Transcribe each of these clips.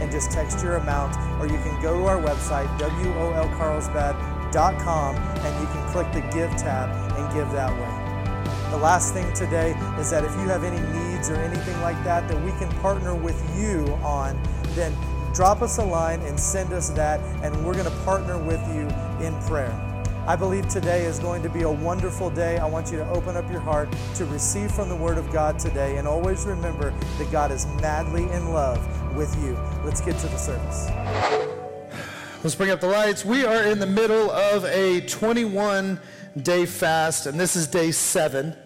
and just text your amount, or you can go to our website, wolcarlsbad.com, and you can click the Give tab and give that way. The last thing today is that if you have any needs or anything like that that we can partner with you on, then drop us a line and send us that, and we're going to partner with you in prayer. I believe today is going to be a wonderful day. I want you to open up your heart to receive from the Word of God today, and always remember that God is madly in love with you. Let's get to the service. Let's bring up the lights. We are in the middle of a 21 day fast, and this is day seven.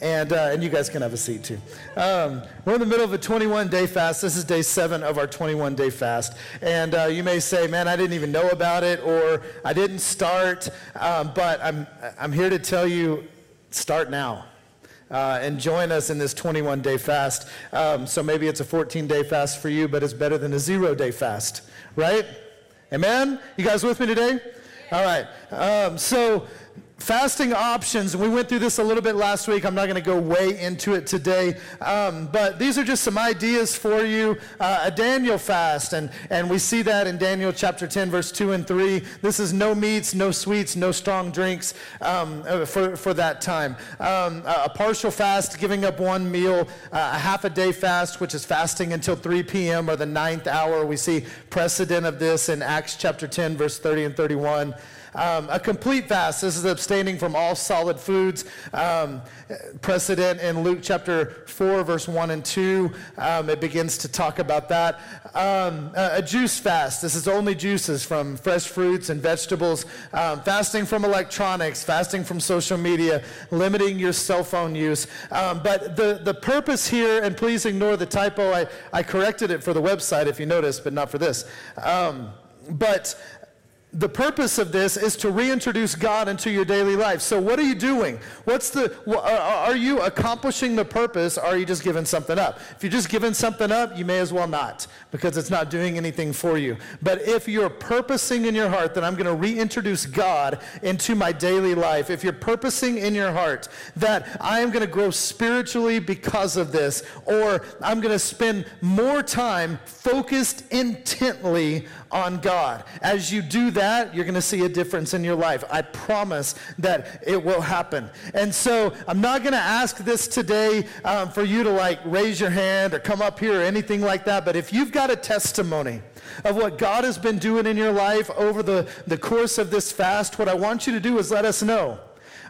And, uh, and you guys can have a seat too. Um, we're in the middle of a 21 day fast. This is day seven of our 21 day fast. And uh, you may say, man, I didn't even know about it, or I didn't start. Um, but I'm, I'm here to tell you start now. Uh, and join us in this 21 day fast. Um, so maybe it's a 14 day fast for you, but it's better than a zero day fast, right? Amen? You guys with me today? All right. Um, so fasting options. We went through this a little bit last week. I'm not going to go way into it today um, but these are just some ideas for you uh, a daniel fast and, and we see that in daniel chapter 10 verse 2 and 3 this is no meats no sweets no strong drinks um, uh, for, for that time. Um, a partial fast giving up one meal uh, a half a day fast which is fasting until 3 p.m or the ninth hour. We see precedent of this in acts chapter 10 verse 30 and 31 um, a complete fast, this is abstaining from all solid foods. Um, precedent in Luke chapter 4, verse 1 and 2, um, it begins to talk about that. Um, a, a, juice fast, this is only juices from fresh fruits and vegetables. Um, fasting from electronics, fasting from social media, limiting your cell phone use. Um, but the, the purpose here, and please ignore the typo, I, I corrected it for the website if you noticed, but not for this. But the purpose of this is to reintroduce God into your daily life. So, what are you doing? What's the, are you accomplishing the purpose or are you just giving something up? If you're just giving something up, you may as well not because it's not doing anything for you. But if you're purposing in your heart that I'm going to reintroduce God into my daily life, if you're purposing in your heart that I am going to grow spiritually because of this, or I'm going to spend more time focused intently on God, as you do that, you're going to see a difference in your life. I promise that it will happen. And so I'm not going to ask this today um, for you to like raise your hand or come up here or anything like that. But if you've got a testimony, of what God has been doing in your life over the, the course of this fast, what I want you to do is let us know.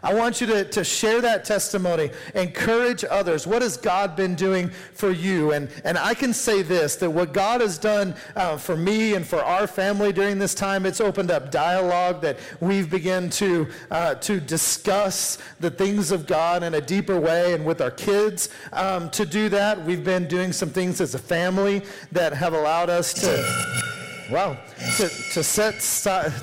I want you to, to share that testimony, encourage others. What has God been doing for you? And, and I can say this that what God has done uh, for me and for our family during this time, it's opened up dialogue that we've begun to, uh, to discuss the things of God in a deeper way and with our kids. Um, to do that, we've been doing some things as a family that have allowed us to. Wow. To, to, set,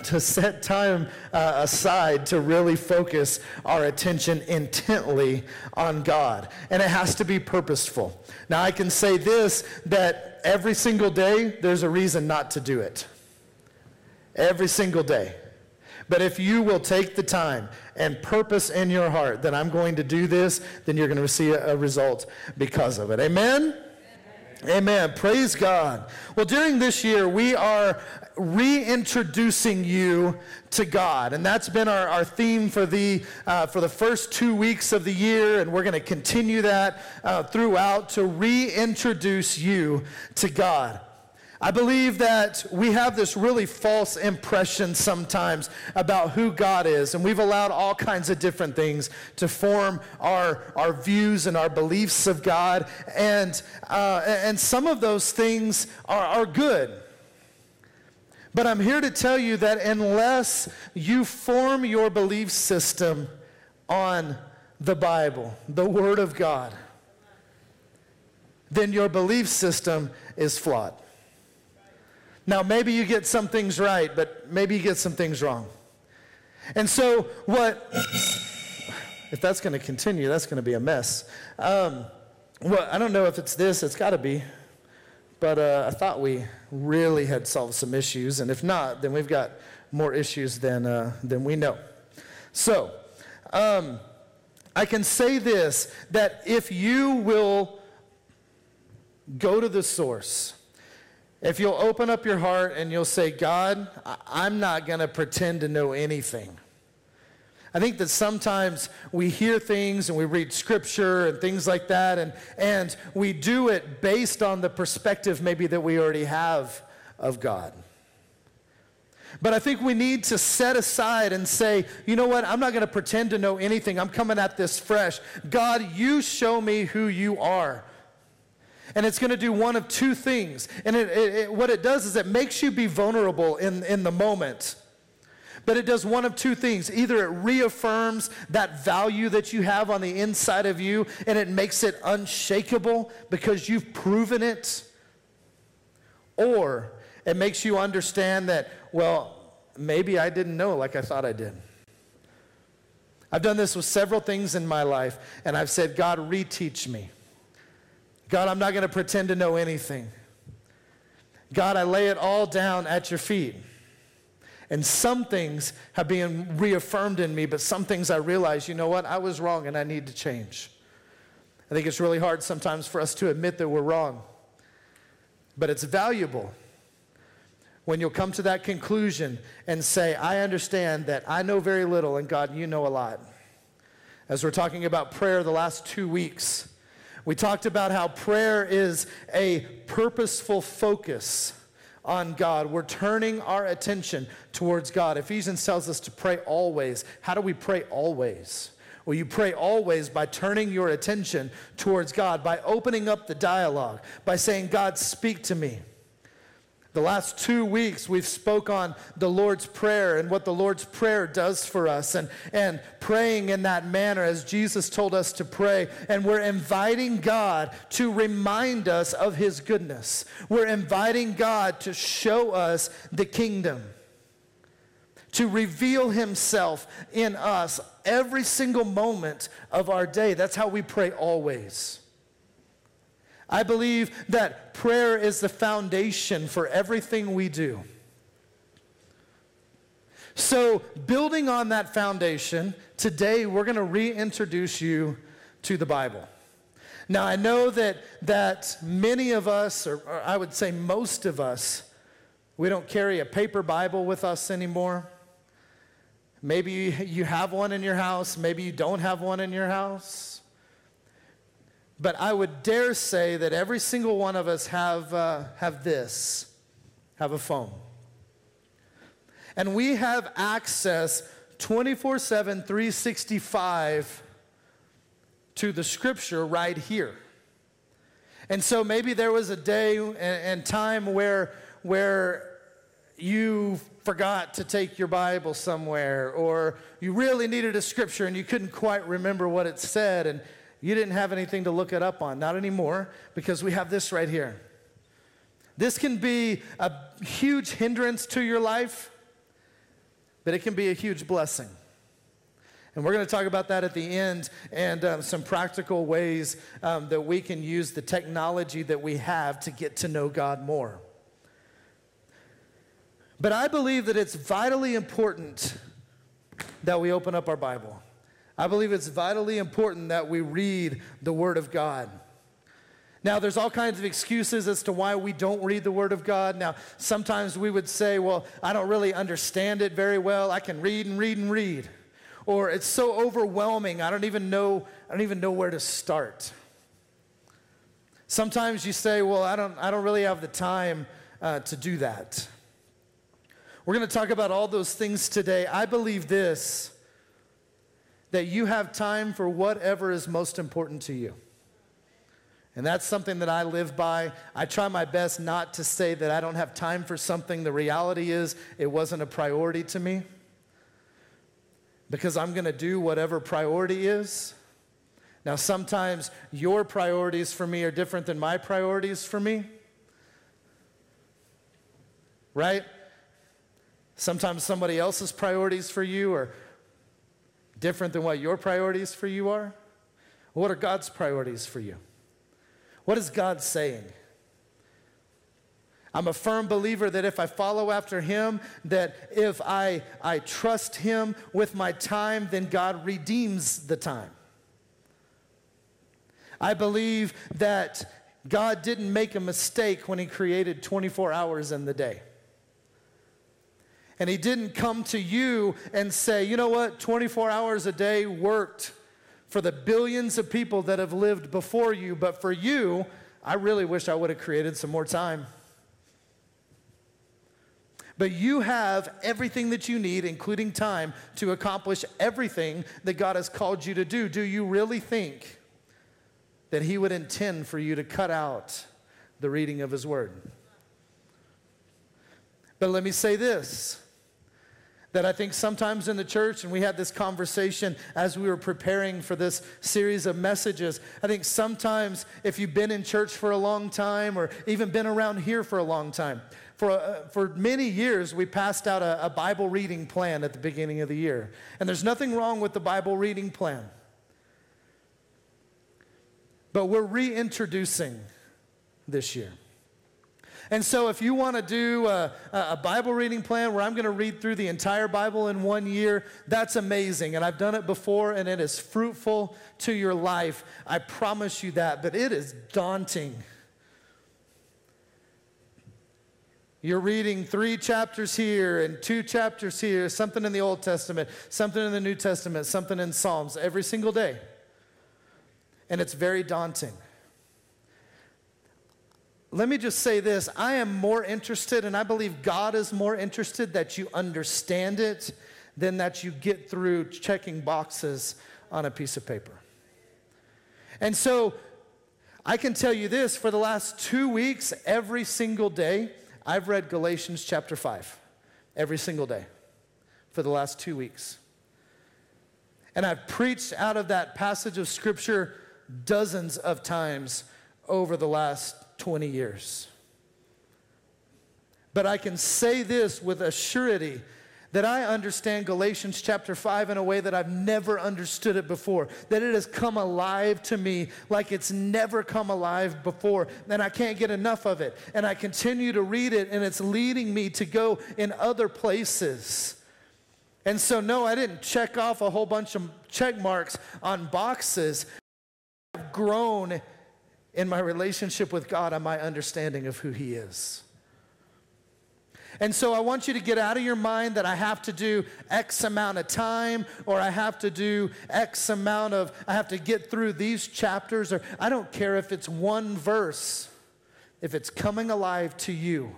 to set time uh, aside to really focus our attention intently on God. And it has to be purposeful. Now, I can say this that every single day, there's a reason not to do it. Every single day. But if you will take the time and purpose in your heart that I'm going to do this, then you're going to see a, a result because of it. Amen? Amen. Praise God. Well, during this year, we are reintroducing you to God. And that's been our, our theme for the, uh, for the first two weeks of the year. And we're going to continue that uh, throughout to reintroduce you to God. I believe that we have this really false impression sometimes about who God is, and we've allowed all kinds of different things to form our, our views and our beliefs of God, and, uh, and some of those things are, are good. But I'm here to tell you that unless you form your belief system on the Bible, the Word of God, then your belief system is flawed. Now, maybe you get some things right, but maybe you get some things wrong. And so, what, if that's going to continue, that's going to be a mess. Um, well, I don't know if it's this, it's got to be. But uh, I thought we really had solved some issues, and if not, then we've got more issues than, uh, than we know. So, um, I can say this that if you will go to the source, if you'll open up your heart and you'll say, God, I'm not going to pretend to know anything. I think that sometimes we hear things and we read scripture and things like that, and, and we do it based on the perspective maybe that we already have of God. But I think we need to set aside and say, you know what? I'm not going to pretend to know anything. I'm coming at this fresh. God, you show me who you are. And it's going to do one of two things. And it, it, it, what it does is it makes you be vulnerable in, in the moment. But it does one of two things. Either it reaffirms that value that you have on the inside of you and it makes it unshakable because you've proven it, or it makes you understand that, well, maybe I didn't know like I thought I did. I've done this with several things in my life, and I've said, God, reteach me. God, I'm not going to pretend to know anything. God, I lay it all down at your feet. And some things have been reaffirmed in me, but some things I realize, you know what, I was wrong and I need to change. I think it's really hard sometimes for us to admit that we're wrong. But it's valuable when you'll come to that conclusion and say, I understand that I know very little and God, you know a lot. As we're talking about prayer the last two weeks, we talked about how prayer is a purposeful focus on God. We're turning our attention towards God. Ephesians tells us to pray always. How do we pray always? Well, you pray always by turning your attention towards God, by opening up the dialogue, by saying, God, speak to me. The last two weeks, we've spoke on the Lord's Prayer and what the Lord's Prayer does for us and, and praying in that manner as Jesus told us to pray. And we're inviting God to remind us of his goodness. We're inviting God to show us the kingdom, to reveal himself in us every single moment of our day. That's how we pray always. I believe that prayer is the foundation for everything we do. So, building on that foundation, today we're going to reintroduce you to the Bible. Now, I know that, that many of us, or, or I would say most of us, we don't carry a paper Bible with us anymore. Maybe you have one in your house, maybe you don't have one in your house. But I would dare say that every single one of us have, uh, have this, have a phone. And we have access 24 7, 365 to the scripture right here. And so maybe there was a day and time where, where you forgot to take your Bible somewhere, or you really needed a scripture and you couldn't quite remember what it said. And, you didn't have anything to look it up on. Not anymore, because we have this right here. This can be a huge hindrance to your life, but it can be a huge blessing. And we're going to talk about that at the end and um, some practical ways um, that we can use the technology that we have to get to know God more. But I believe that it's vitally important that we open up our Bible. I believe it's vitally important that we read the Word of God. Now, there's all kinds of excuses as to why we don't read the Word of God. Now, sometimes we would say, well, I don't really understand it very well. I can read and read and read. Or it's so overwhelming, I don't even know, I don't even know where to start. Sometimes you say, well, I don't, I don't really have the time uh, to do that. We're going to talk about all those things today. I believe this that you have time for whatever is most important to you. And that's something that I live by. I try my best not to say that I don't have time for something. The reality is, it wasn't a priority to me because I'm going to do whatever priority is. Now, sometimes your priorities for me are different than my priorities for me. Right? Sometimes somebody else's priorities for you are different than what your priorities for you are. What are God's priorities for you? What is God saying? I'm a firm believer that if I follow after him, that if I, I trust him with my time, then God redeems the time. I believe that God didn't make a mistake when he created 24 hours in the day. And he didn't come to you and say, you know what, 24 hours a day worked for the billions of people that have lived before you, but for you, I really wish I would have created some more time. But you have everything that you need, including time, to accomplish everything that God has called you to do. Do you really think that He would intend for you to cut out the reading of His Word? But let me say this that I think sometimes in the church, and we had this conversation as we were preparing for this series of messages. I think sometimes if you've been in church for a long time or even been around here for a long time, for, uh, for many years, we passed out a, a Bible reading plan at the beginning of the year. And there's nothing wrong with the Bible reading plan. But we're reintroducing this year. And so, if you want to do a, a, Bible reading plan where I'm going to read through the entire Bible in one year, that's amazing. And I've done it before, and it is fruitful to your life. I promise you that. But it is daunting You're reading three chapters here and two chapters here, something in the Old Testament, something in the New Testament, something in Psalms every single day. And it's very daunting. Let me just say this I am more interested, and I believe God is more interested that you understand it than that you get through checking boxes on a piece of paper. And so I can tell you this for the last two weeks, every single day, I've read Galatians chapter 5 every single day for the last two weeks. And I've preached out of that passage of scripture dozens of times over the last 20 years. But I can say this with a surety that I understand Galatians chapter 5 in a way that I've never understood it before, that it has come alive to me like it's never come alive before, and I can't get enough of it. And I continue to read it, and it's leading me to go in other places. And so, no, I didn't check off a whole bunch of check marks on boxes. I've grown in my relationship with God and my understanding of who He is. And so I want you to get out of your mind that I have to do X amount of time or I have to do X amount of, I have to get through these chapters or I don't care if it's one verse. If it's coming alive to you,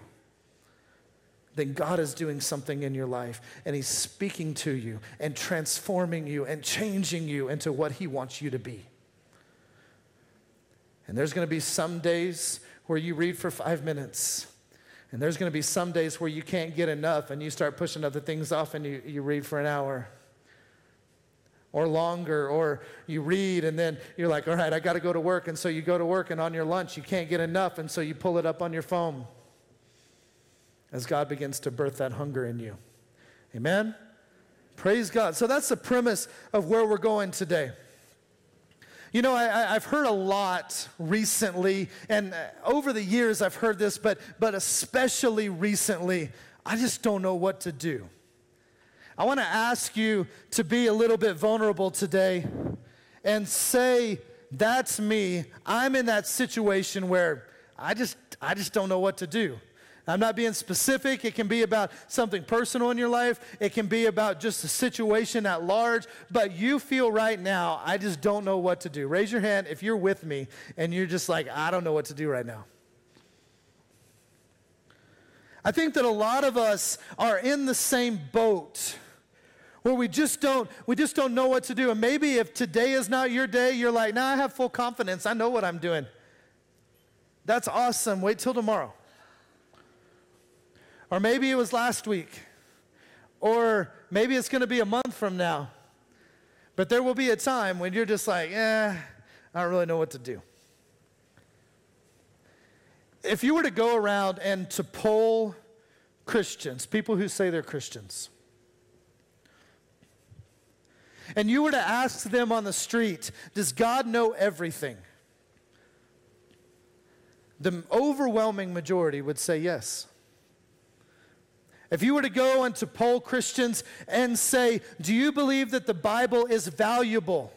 then God is doing something in your life and He's speaking to you and transforming you and changing you into what He wants you to be. And there's going to be some days where you read for five minutes and there's going to be some days where you can't get enough and you start pushing other things off and you, you read for an hour or longer, or you read and then you're like, all right, I got to go to work. And so you go to work and on your lunch you can't get enough. And so you pull it up on your phone as God begins to birth that hunger in you. Amen? Praise God. So that's the premise of where we're going today. You know, I, have heard a lot recently, and uh, over the years I've heard this, but, but especially recently, I just don't know what to do. I want to ask you to be a little bit vulnerable today and say, That's me. I'm in that situation where I just, I just don't know what to do. I'm not being specific. It can be about something personal in your life. It can be about just a situation at large. But you feel right now, I just don't know what to do. Raise your hand if you're with me and you're just like, I don't know what to do right now. I think that a lot of us are in the same boat where we just don't we just don't know what to do and maybe if today is not your day you're like nah, i have full confidence i know what i'm doing that's awesome wait till tomorrow or maybe it was last week. Or maybe it's going to be a month from now. But there will be a time when you're just like, eh, I don't really know what to do. If you were to go around and to poll Christians, people who say they're Christians, and you were to ask them on the street, Does God know everything? The overwhelming majority would say yes. If you were to go and to poll Christians and say, Do you believe that the Bible is valuable?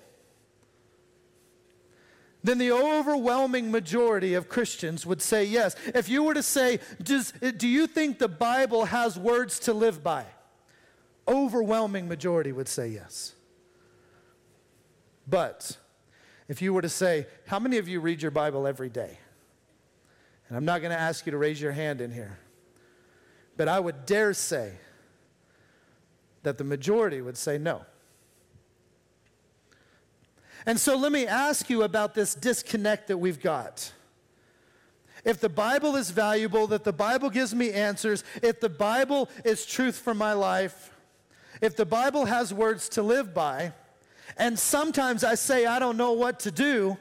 Then the overwhelming majority of Christians would say yes. If you were to say, Does, Do you think the Bible has words to live by? Overwhelming majority would say yes. But if you were to say, How many of you read your Bible every day? And I'm not going to ask you to raise your hand in here, but I would dare say that the majority would say no. And so let me ask you about this disconnect that we've got. If the Bible is valuable, that the Bible gives me answers, if the Bible is truth for my life, if the Bible has words to live by, and sometimes I say I don't know what to do,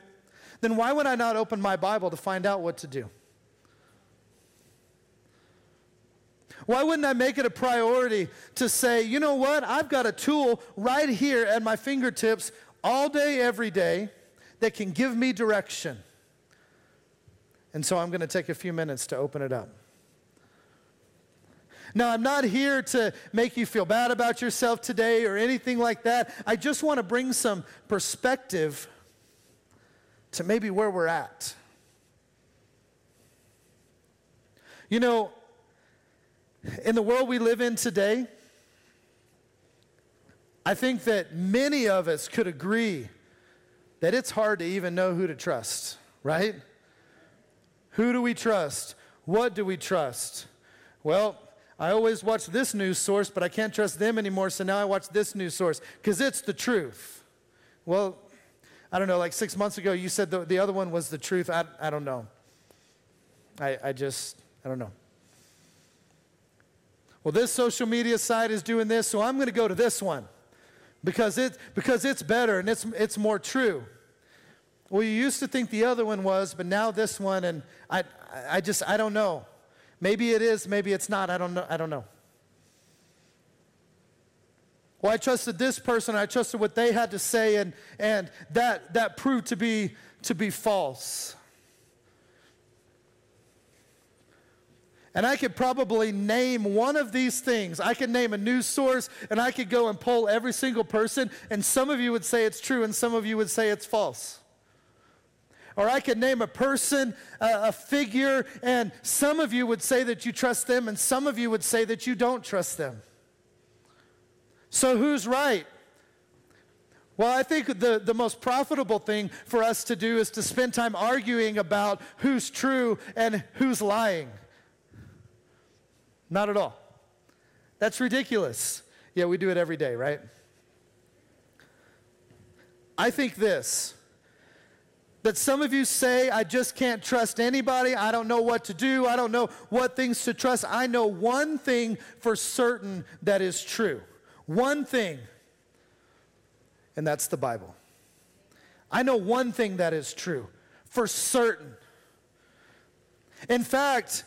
then why would I not open my Bible to find out what to do? Why wouldn't I make it a priority to say, you know what, I've got a tool right here at my fingertips all day, every day that can give me direction? And so I'm going to take a few minutes to open it up. Now, I'm not here to make you feel bad about yourself today or anything like that. I just want to bring some perspective to maybe where we're at. You know, in the world we live in today, I think that many of us could agree that it's hard to even know who to trust, right? Who do we trust? What do we trust? Well, I always watch this news source, but I can't trust them anymore, so now I watch this news source because it's the truth. Well, I don't know, like six months ago, you said the, the other one was the truth. I, I don't know. I, I just, I don't know. Well, this social media site is doing this, so I'm going to go to this one because, it, because it's better and it's, it's more true. Well, you used to think the other one was, but now this one, and I, I just, I don't know. Maybe it is, maybe it's not. I don't know. I don't know. Well, I trusted this person, I trusted what they had to say, and, and that, that proved to be, to be false. And I could probably name one of these things. I could name a news source and I could go and poll every single person, and some of you would say it's true and some of you would say it's false. Or I could name a person, a, a, figure, and some of you would say that you trust them, and some of you would say that you don't trust them. So who's right? Well, I think the, the most profitable thing for us to do is to spend time arguing about who's true and who's lying. Not at all. That's ridiculous. Yeah, we do it every day, right? I think this that some of you say, I just can't trust anybody. I don't know what to do. I don't know what things to trust. I know one thing for certain that is true. One thing, and that's the Bible. I know one thing that is true for certain. In fact,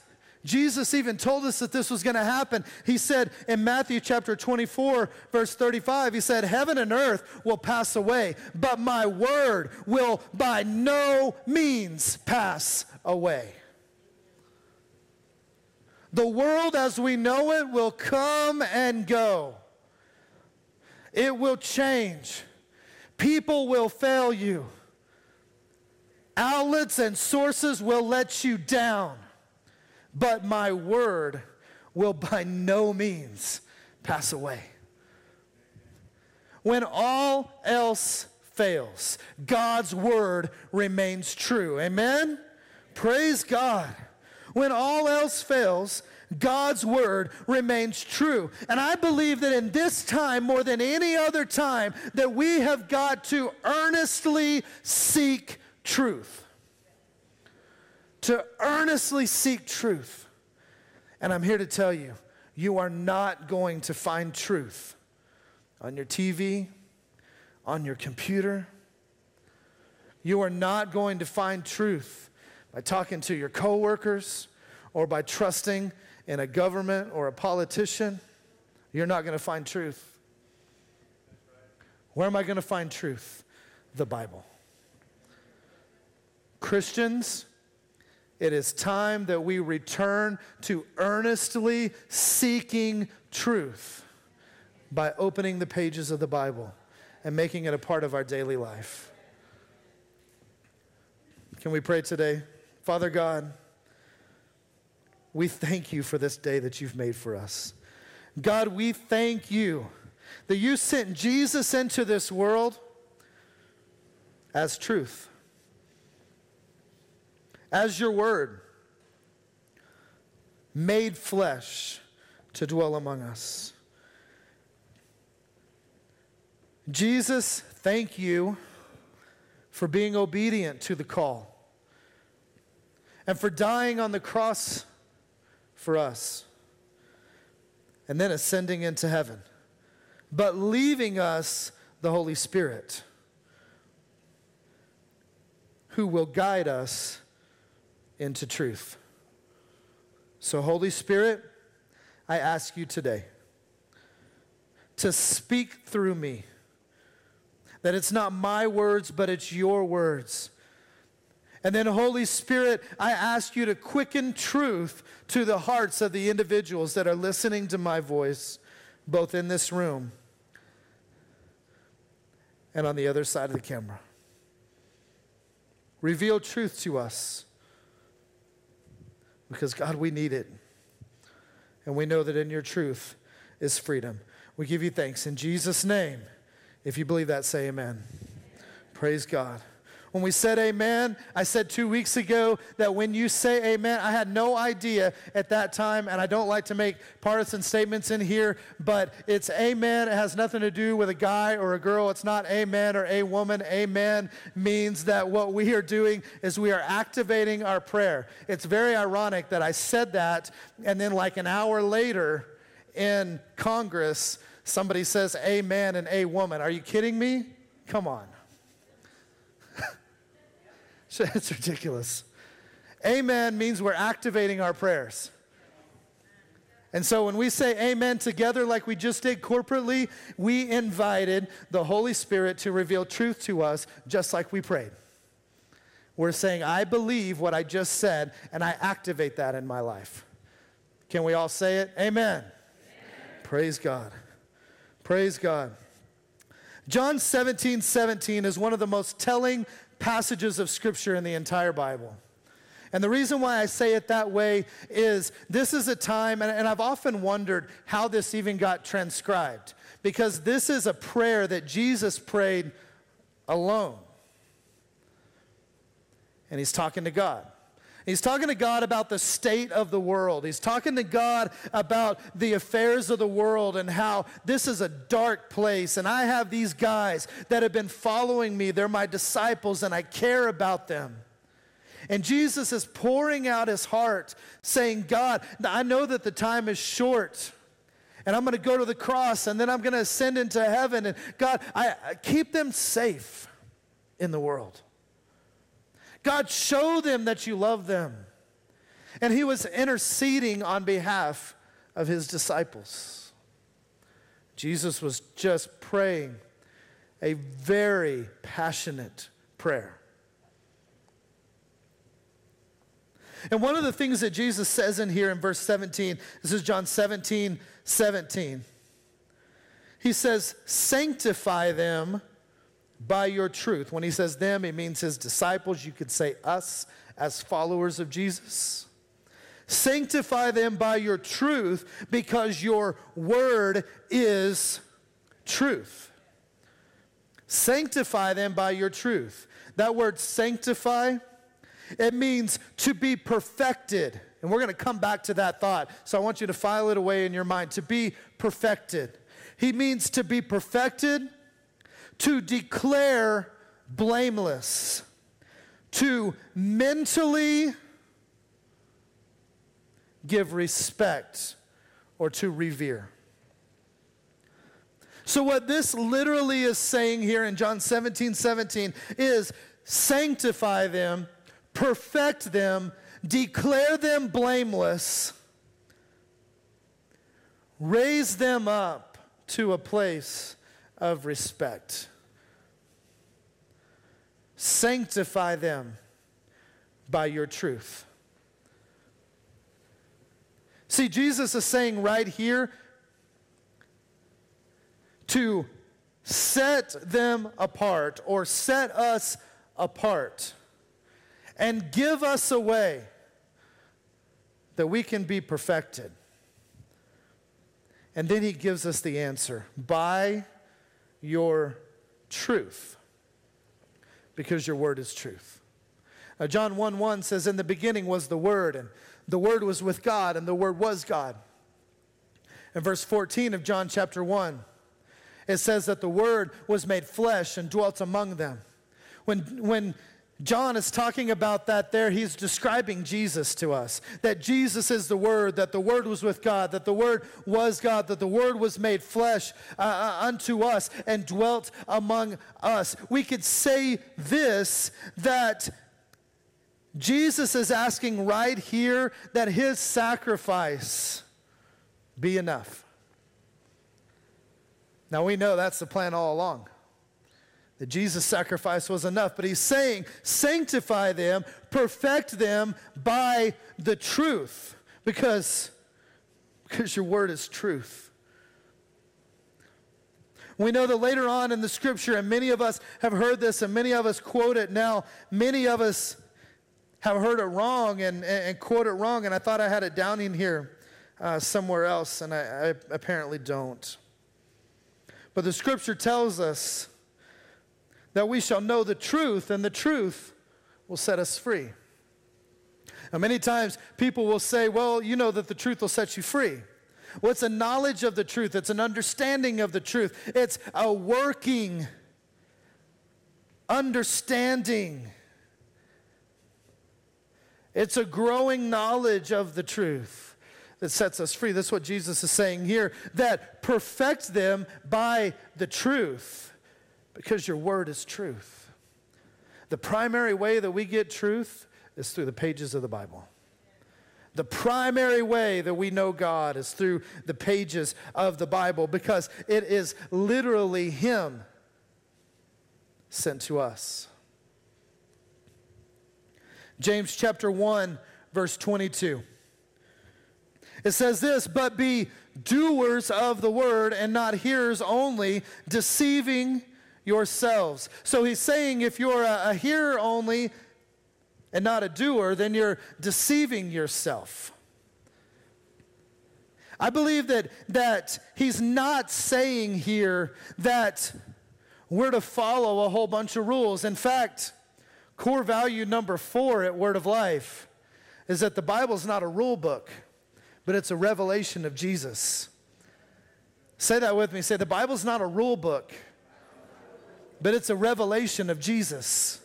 Jesus even told us that this was going to happen. He said in Matthew chapter 24, verse 35, he said, Heaven and earth will pass away, but my word will by no means pass away. The world as we know it will come and go. It will change. People will fail you. Outlets and sources will let you down but my word will by no means pass away. When all else fails, God's word remains true. Amen? Praise God. When all else fails, God's word remains true. And I believe that in this time, more than any other time, that we have got to earnestly seek truth to earnestly seek truth. And I'm here to tell you, you are not going to find truth on your TV, on your computer. You are not going to find truth by talking to your coworkers or by trusting in a government or a politician, you're not going to find truth. Where am I going to find truth? The Bible. Christians, it is time that we return to earnestly seeking truth by opening the pages of the Bible and making it a part of our daily life. Can we pray today? Father God, we thank you for this day that you've made for us. God, we thank you that you sent Jesus into this world as truth, as your word, made flesh to dwell among us. Jesus, thank you for being obedient to the call and for dying on the cross for us and then ascending into heaven, but leaving us the Holy Spirit who will guide us into truth. So, Holy Spirit, I ask you today to speak through me that it's not my words, but it's your words. And then, Holy Spirit, I ask you to quicken truth to the hearts of the individuals that are listening to my voice, both in this room and on the other side of the camera. Reveal truth to us because, God, we need it. And we know that in your truth is freedom. We give you thanks in Jesus' name. If you believe that, say amen. Praise God. When we said amen, I said two weeks ago that when you say amen, I had no idea at that time, and I don't like to make partisan statements in here, but it's amen. It has nothing to do with a guy or a girl. It's not amen or a woman. Amen means that what we are doing is we are activating our prayer. It's very ironic that I said that, and then like an hour later in Congress, Somebody says amen and a woman. Are you kidding me? Come on. it's ridiculous. Amen means we're activating our prayers. And so when we say amen together, like we just did corporately, we invited the Holy Spirit to reveal truth to us, just like we prayed. We're saying, I believe what I just said, and I activate that in my life. Can we all say it? Amen. amen. Praise God. Praise God. John 17, 17 is one of the most telling passages of Scripture in the entire Bible. And the reason why I say it that way is this is a time, and, and, I've often wondered how this even got transcribed, because this is a prayer that Jesus prayed alone. And he's talking to God. He's talking to God about the state of the world. He's talking to God about the affairs of the world and how this is a dark place. And I have these guys that have been following me. They're my disciples and I care about them. And Jesus is pouring out his heart, saying, God, I know that the time is short and I'm going to go to the cross and then I'm going to ascend into heaven. And God, I, I, keep them safe in the world. God, show them that you love them. And he was interceding on behalf of his disciples. Jesus was just praying a very passionate prayer. And one of the things that Jesus says in here in verse 17, this is John 17, 17. He says, Sanctify them by your truth. When he says them, he means his disciples. You could say us as followers of Jesus. Sanctify them by your truth because your word is truth. Sanctify them by your truth. That word sanctify, it means to be perfected. And we're going to come back to that thought. So I want you to file it away in your mind. To be perfected. He means to be perfected to declare blameless, to mentally give respect or to revere. So, what this literally is saying here in John 17 17 is sanctify them, perfect them, declare them blameless, raise them up to a place of respect. Sanctify them by your truth. See, Jesus is saying right here to set them apart or set us apart and give us a way that we can be perfected. And then he gives us the answer by your truth, because your word is truth. Now, John 1 1 says, In the beginning was the Word, and the Word was with God, and the Word was God. In verse 14 of John chapter 1, it says that the Word was made flesh and dwelt among them. When, when John is talking about that there. He's describing Jesus to us. That Jesus is the Word, that the Word was with God, that the Word was God, that the Word was made flesh uh, uh, unto us and dwelt among us. We could say this that Jesus is asking right here that his sacrifice be enough. Now we know that's the plan all along that Jesus' sacrifice was enough, but he's saying, sanctify them, perfect them by the truth, because, because your word is truth. We know that later on in the scripture, and many of us have heard this, and many of us quote it now, many of us have heard it wrong and, and, and quote it wrong, and I thought I had it down in here uh, somewhere else, and I, I apparently don't. But the scripture tells us that we shall know the truth, and the truth will set us free. Now, many times people will say, Well, you know that the truth will set you free. Well, it's a knowledge of the truth, it's an understanding of the truth, it's a working understanding. It's a growing knowledge of the truth that sets us free. That's what Jesus is saying here that perfect them by the truth because your word is truth. The primary way that we get truth is through the pages of the Bible. The primary way that we know God is through the pages of the Bible because it is literally Him sent to us. James chapter 1, verse 22. It says this, but be doers of the word and not hearers only, deceiving yourselves. So he's saying if you're a, a hearer only and not a doer, then you're deceiving yourself. I believe that, that he's not saying here that we're to follow a whole bunch of rules. In fact, core value number four at Word of Life is that the Bible's not a rule book, but it's a revelation of Jesus. Say that with me. Say, the Bible's not a rule book, but it's a revelation of Jesus.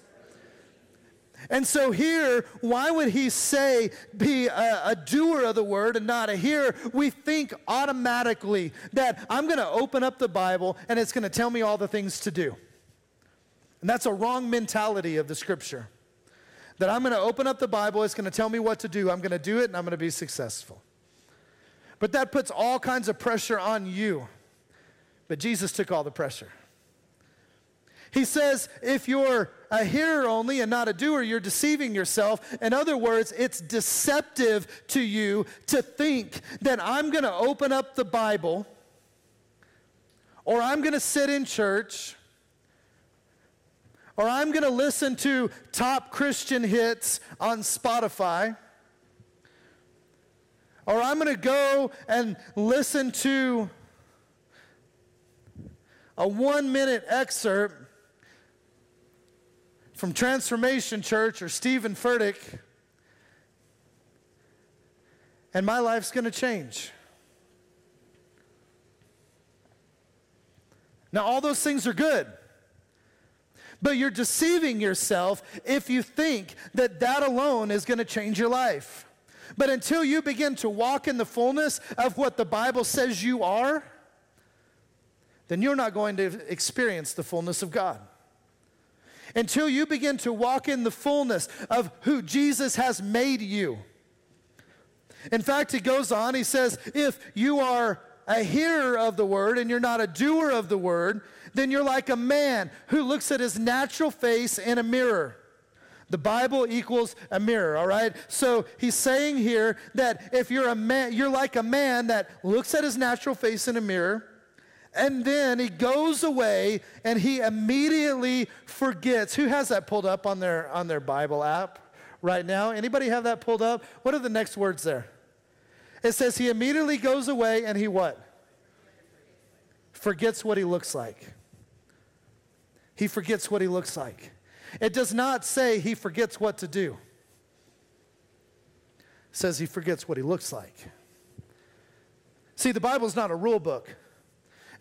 And so here, why would he say be a, a, doer of the word and not a hearer? We think automatically that I'm going to open up the Bible and it's going to tell me all the things to do. And that's a wrong mentality of the scripture. That I'm going to open up the Bible, it's going to tell me what to do. I'm going to do it and I'm going to be successful. But that puts all kinds of pressure on you. But Jesus took all the pressure. He says, if you're a hearer only and not a doer, you're deceiving yourself. In other words, it's deceptive to you to think that I'm going to open up the Bible or I'm going to sit in church or I'm going to listen to top Christian hits on Spotify or I'm going to go and listen to a one minute excerpt from Transformation Church or Steven Furtick, and my life's going to change. Now, all those things are good. But you're deceiving yourself if you think that that alone is going to change your life. But until you begin to walk in the fullness of what the Bible says you are, then you're not going to experience the fullness of God until you begin to walk in the fullness of who Jesus has made you. In fact, he goes on, he says, if you are a hearer of the word and you're not a doer of the word, then you're like a man who looks at his natural face in a mirror. The Bible equals a mirror, all right? So he's saying here that if you're a man, you're like a man that looks at his natural face in a mirror, and then he goes away and he immediately forgets. Who has that pulled up on their on their Bible app right now? Anybody have that pulled up? What are the next words there? It says he immediately goes away and he what? Forgets what he looks like. He forgets what he looks like. It does not say he forgets what to do. It says he forgets what he looks like. See, the Bible is not a rule book.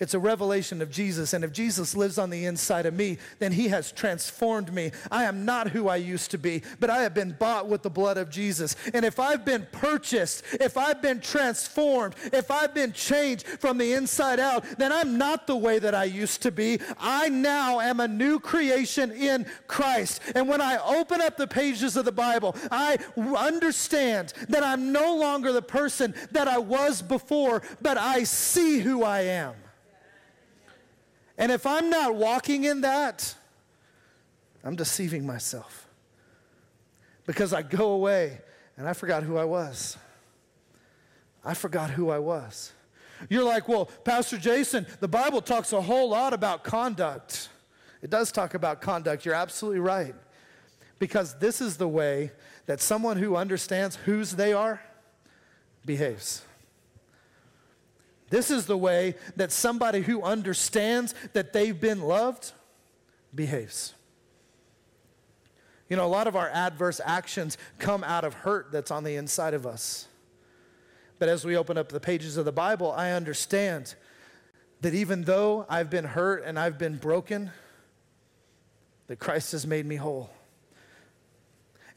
It's a revelation of Jesus. And if Jesus lives on the inside of me, then he has transformed me. I am not who I used to be, but I have been bought with the blood of Jesus. And if I've been purchased, if I've been transformed, if I've been changed from the inside out, then I'm not the way that I used to be. I now am a new creation in Christ. And when I open up the pages of the Bible, I understand that I'm no longer the person that I was before, but I see who I am. And if I'm not walking in that, I'm deceiving myself. Because I go away and I forgot who I was. I forgot who I was. You're like, well, Pastor Jason, the Bible talks a whole lot about conduct. It does talk about conduct. You're absolutely right. Because this is the way that someone who understands whose they are behaves. This is the way that somebody who understands that they've been loved behaves. You know, a lot of our adverse actions come out of hurt that's on the inside of us. But as we open up the pages of the Bible, I understand that even though I've been hurt and I've been broken, that Christ has made me whole.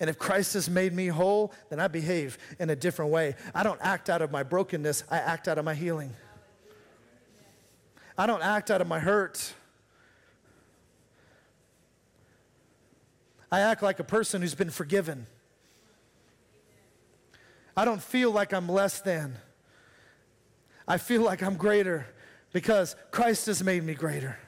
And if Christ has made me whole, then I behave in a different way. I don't act out of my brokenness, I act out of my healing. I don't act out of my hurt. I act like a person who's been forgiven. I don't feel like I'm less than. I feel like I'm greater because Christ has made me greater.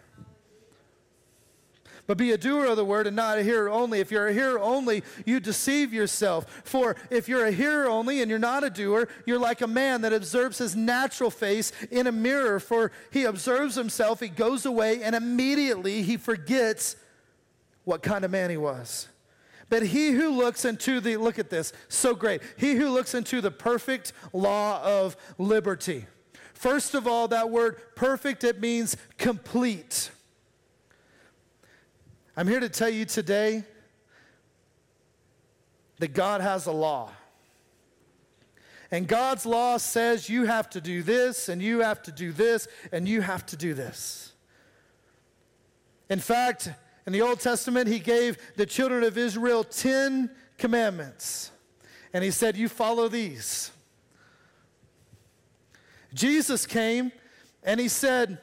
But be a doer of the word and not a hearer only. If you're a hearer only, you deceive yourself. For if you're a hearer only and you're not a doer, you're like a man that observes his natural face in a mirror. For he observes himself, he goes away, and immediately he forgets what kind of man he was. But he who looks into the, look at this, so great. He who looks into the perfect law of liberty. First of all, that word perfect, it means complete. I'm here to tell you today that God has a law. And God's law says you have to do this, and you have to do this, and you have to do this. In fact, in the Old Testament, He gave the children of Israel 10 commandments. And He said, You follow these. Jesus came and He said,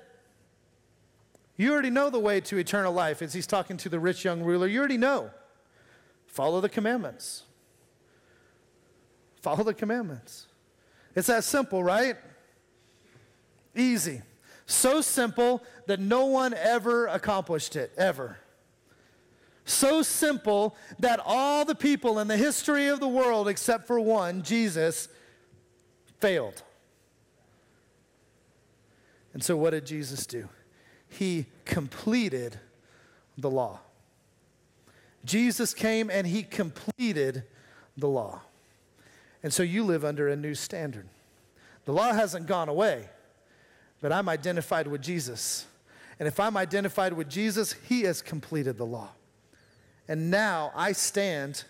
you already know the way to eternal life as he's talking to the rich young ruler. You already know. Follow the commandments. Follow the commandments. It's that simple, right? Easy. So simple that no one ever accomplished it, ever. So simple that all the people in the history of the world, except for one, Jesus, failed. And so, what did Jesus do? He completed the law. Jesus came and he completed the law. And so you live under a new standard. The law hasn't gone away, but I'm identified with Jesus. And if I'm identified with Jesus, he has completed the law. And now I stand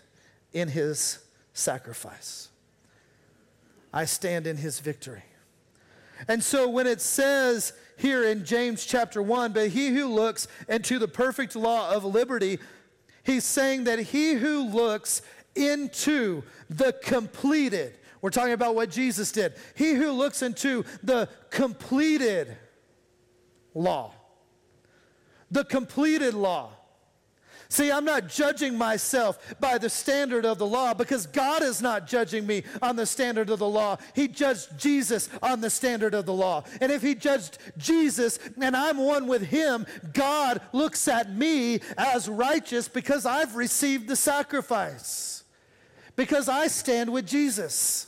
in his sacrifice. I stand in his victory. And so when it says here in James chapter 1, but he who looks into the perfect law of liberty, he's saying that he who looks into the completed, we're talking about what Jesus did. He who looks into the completed law, the completed law. See, I'm not judging myself by the standard of the law because God is not judging me on the standard of the law. He judged Jesus on the standard of the law. And if He judged Jesus and I'm one with Him, God looks at me as righteous because I've received the sacrifice, because I stand with Jesus.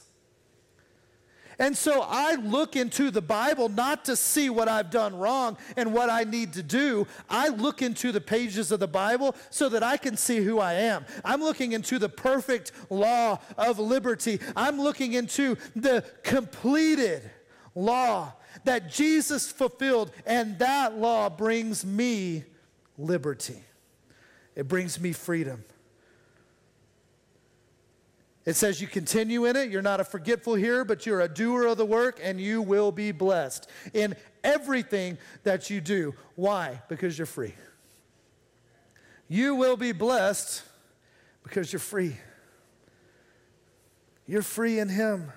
And so I look into the Bible not to see what I've done wrong and what I need to do. I look into the pages of the Bible so that I can see who I am. I'm looking into the perfect law of liberty. I'm looking into the completed law that Jesus fulfilled, and that law brings me liberty. It brings me freedom. It says you continue in it. You're not a forgetful hearer, but you're a doer of the work, and you will be blessed in everything that you do. Why? Because you're free. You will be blessed because you're free. You're free in Him.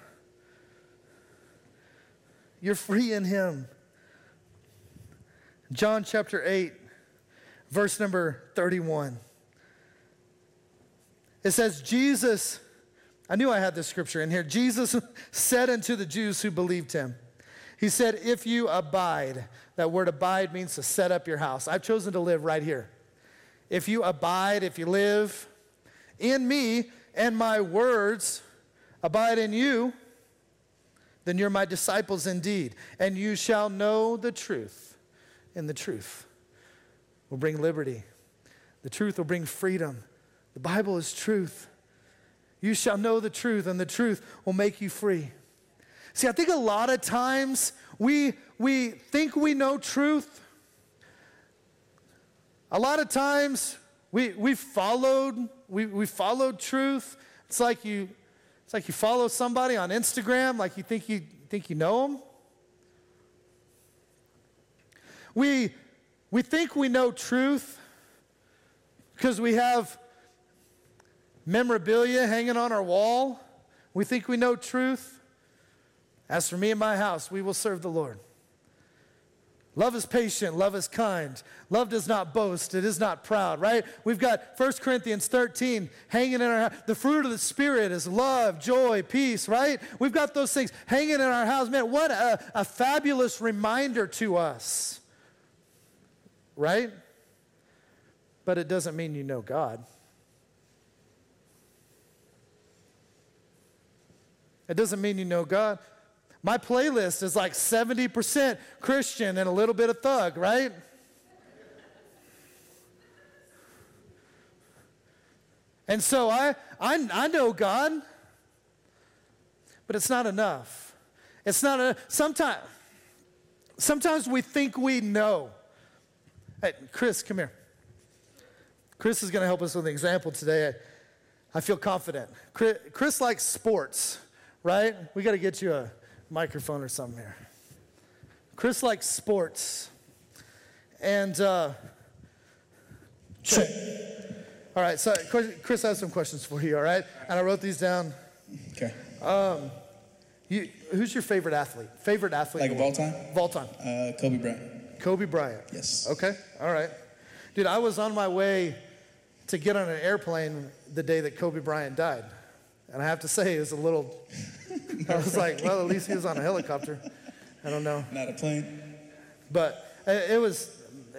You're free in Him. John chapter 8, verse number 31. It says, Jesus I knew I had this scripture in here. Jesus said unto the Jews who believed him, He said, If you abide, that word abide means to set up your house. I've chosen to live right here. If you abide, if you live in me and my words abide in you, then you're my disciples indeed, and you shall know the truth. And the truth will bring liberty, the truth will bring freedom. The Bible is truth. You shall know the truth, and the truth will make you free. See, I think a lot of times we, we think we know truth. A lot of times we, we followed, we, we followed truth. It's like you, it's like you follow somebody on Instagram, like you think you think you know them. We, we think we know truth because we have memorabilia hanging on our wall. We think we know truth. As for me and my house, we will serve the Lord. Love is patient, love is kind. Love does not boast, it is not proud, right? We've got 1 Corinthians 13 hanging in our house. The fruit of the Spirit is love, joy, peace, right? We've got those things hanging in our house. Man, what a, a fabulous reminder to us, right? But it doesn't mean you know God. It doesn't mean you know God. My playlist is like 70% Christian and a little bit of thug, right? And so I, I, I know God, but it's not enough. It's not a, sometimes, sometimes we think we know. Hey, Chris, come here. Chris is going to help us with an example today. I, I feel confident. Chris, Chris likes sports right? We got to get you a microphone or something here. Chris likes sports. And, uh, check. All right, so Chris has some questions for you, all right? And I wrote these down. Okay. Um, you, who's your favorite athlete? Favorite athlete? Like of all time? Of all time. Uh, Kobe Bryant. Kobe Bryant. Yes. Okay, all right. Dude, I was on my way to get on an airplane the day that Kobe Bryant died. And I have to say, it was a little, I was like, well, at least he was on a helicopter. I don't know. Not a plane. But it was,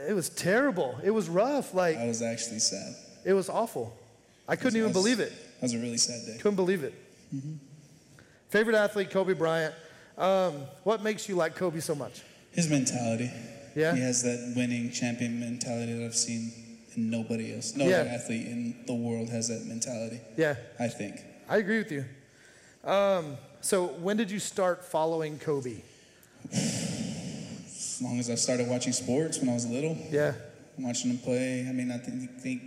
it was terrible. It was rough. Like, I was actually sad. It was awful. I couldn't even believe it. That was a really sad day. Couldn't believe it. Mm-hmm. Favorite athlete, Kobe Bryant. Um, what makes you like Kobe so much? His mentality. Yeah. He has that winning champion mentality that I've seen in nobody else. No yeah. athlete in the world has that mentality. Yeah. I think. I agree with you. Um, so, when did you start following Kobe? As long as I started watching sports when I was little. Yeah. Watching him play. I mean, I think, think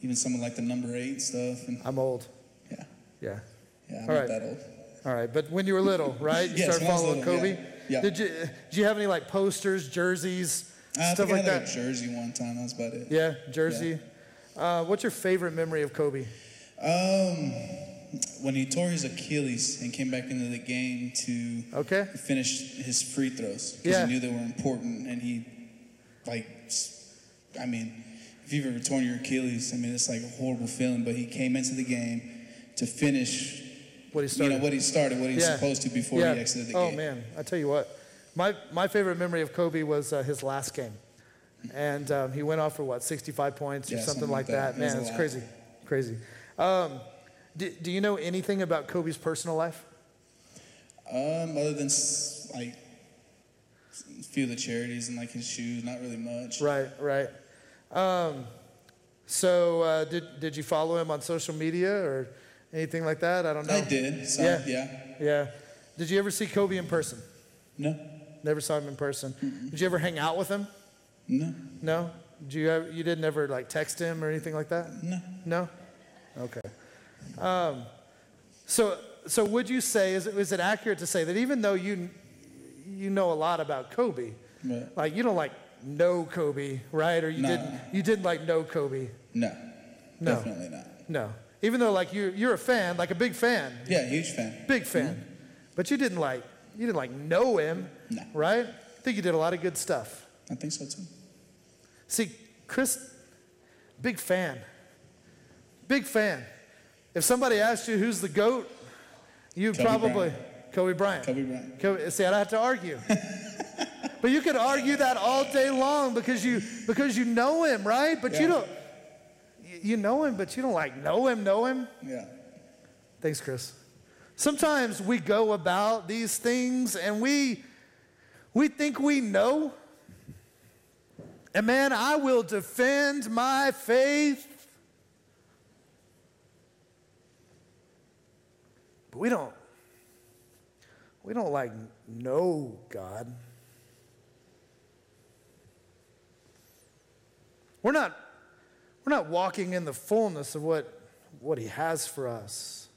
even someone like the number eight stuff. And, I'm old. Yeah. Yeah. Yeah, I'm All not right. that old. All right, but when you were little, right? You yes, started following little, Kobe. Yeah. yeah. Did you? Did you have any like posters, jerseys, uh, stuff like that? a jersey one time. That's about it. Yeah, jersey. Yeah. Uh, what's your favorite memory of Kobe? Um, when he tore his Achilles and came back into the game to okay. finish his free throws because yeah. he knew they were important, and he, like, I mean, if you've ever torn your Achilles, I mean, it's like a horrible feeling. But he came into the game to finish what he started. You know what he started, what he's yeah. supposed to before yeah. he exited the oh, game. Oh man, I tell you what, my my favorite memory of Kobe was uh, his last game, and um, he went off for what 65 points or something, something, like that. that. Man, it's crazy, crazy. Um, do, do you know anything about Kobe's personal life? Um, other than like a few of the charities and like his shoes, not really much. Right, right. Um, so uh, did did you follow him on social media or anything like that? I don't know. I did. So, yeah. Yeah. Yeah. Did you ever see Kobe in person? No. Never saw him in person. Mm-mm. Did you ever hang out with him? No. No. Did you ever, you didn't ever like text him or anything like that? No. No. Okay. Um, so so would you say is it, is it accurate to say that even though you you know a lot about Kobe, right. like you don't like know Kobe, right? Or you no. didn't you didn't like know Kobe? No. No. Definitely not. No. Even though like you you're a fan, like a big fan. Yeah, huge fan. Big fan. Mm-hmm. But you didn't like you didn't like know him. No. Right? I think you did a lot of good stuff. I think so too. See, Chris, big fan. Big fan. If somebody asked you who's the GOAT, you probably Bryant. Kobe Bryant. Kobe Bryant. Kobe, see, I'd have to argue. but you could argue that all day long because you because you know him, right? But yeah. you don't you know him, but you don't like know him, know him. Yeah. Thanks, Chris. Sometimes we go about these things and we we think we know. And man, I will defend my faith. But we don't we don't like know God. We're not we're not walking in the fullness of what, what He has for us.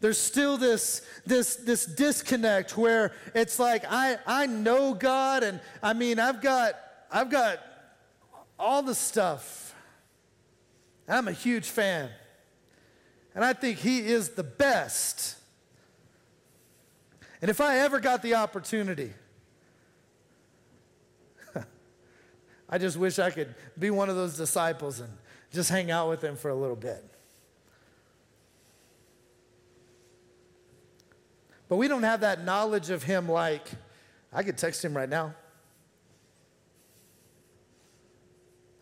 There's still this, this, this disconnect where it's like, I, I know God, and I mean, I've got, I've got all the stuff. I'm a huge fan. And I think He is the best. And if I ever got the opportunity, I just wish I could be one of those disciples and just hang out with him for a little bit. But we don't have that knowledge of him like, I could text him right now.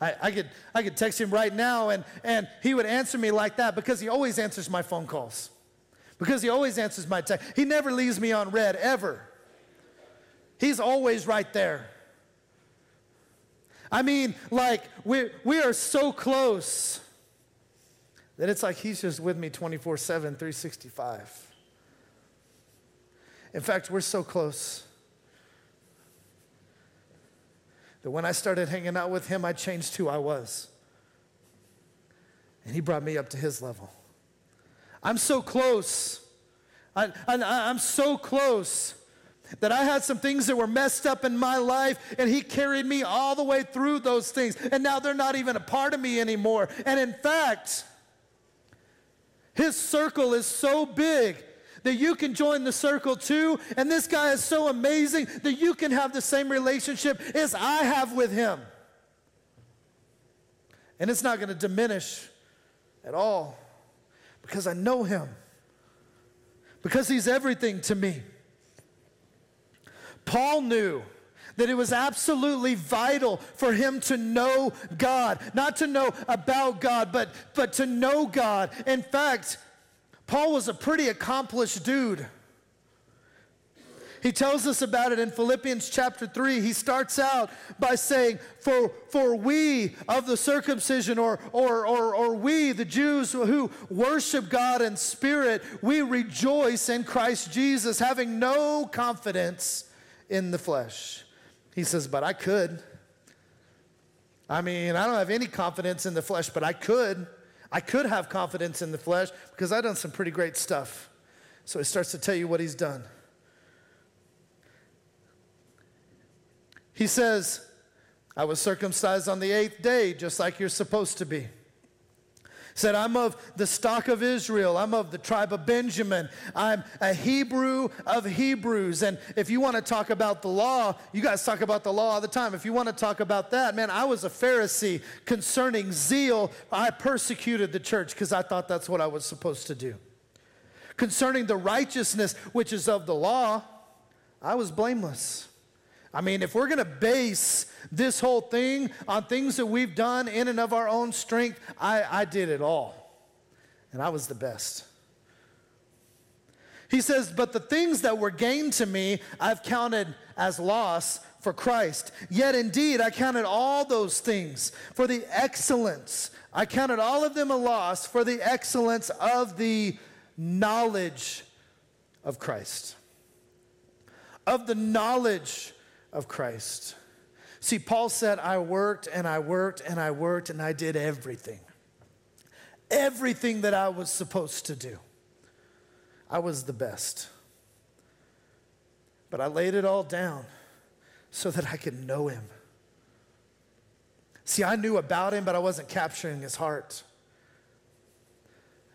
I, I, could, I could text him right now and, and he would answer me like that because he always answers my phone calls. Because he always answers my text. He never leaves me on read, ever. He's always right there. I mean, like, we, we are so close that it's like he's just with me 24 7, 365. In fact, we're so close that when I started hanging out with him, I changed who I was. And he brought me up to his level. I'm so close. I, I'm so close that I had some things that were messed up in my life, and He carried me all the way through those things. And now they're not even a part of me anymore. And in fact, His circle is so big that you can join the circle too. And this guy is so amazing that you can have the same relationship as I have with Him. And it's not going to diminish at all because I know Him, because He's everything to me. Paul knew that it was absolutely vital for him to know God, not to know about God, but, but to know God. In fact, Paul was a pretty accomplished dude. He tells us about it in Philippians chapter 3. He starts out by saying, For, for we of the circumcision, or, or, or, or we, the Jews who worship God in spirit, we rejoice in Christ Jesus, having no confidence in the flesh. He says, But I could. I mean, I don't have any confidence in the flesh, but I could. I could have confidence in the flesh because I've done some pretty great stuff. So he starts to tell you what he's done. He says, I was circumcised on the eighth day, just like you're supposed to be. Said, I'm of the stock of Israel. I'm of the tribe of Benjamin. I'm a Hebrew of Hebrews. And if you want to talk about the law, you guys talk about the law all the time. If you want to talk about that, man, I was a Pharisee concerning zeal. I persecuted the church because I thought that's what I was supposed to do. Concerning the righteousness which is of the law, I was blameless. I mean, if we're going to base this whole thing on things that we've done in and of our own strength, I, I did it all. And I was the best. He says, But the things that were gained to me, I've counted as loss for Christ. Yet indeed, I counted all those things for the excellence. I counted all of them a loss for the excellence of the knowledge of Christ. Of the knowledge of Christ. See, Paul said, I worked and I worked and I worked and I did everything. Everything that I was supposed to do. I was the best. But I laid it all down so that I could know him. See, I knew about him, but I wasn't capturing his heart.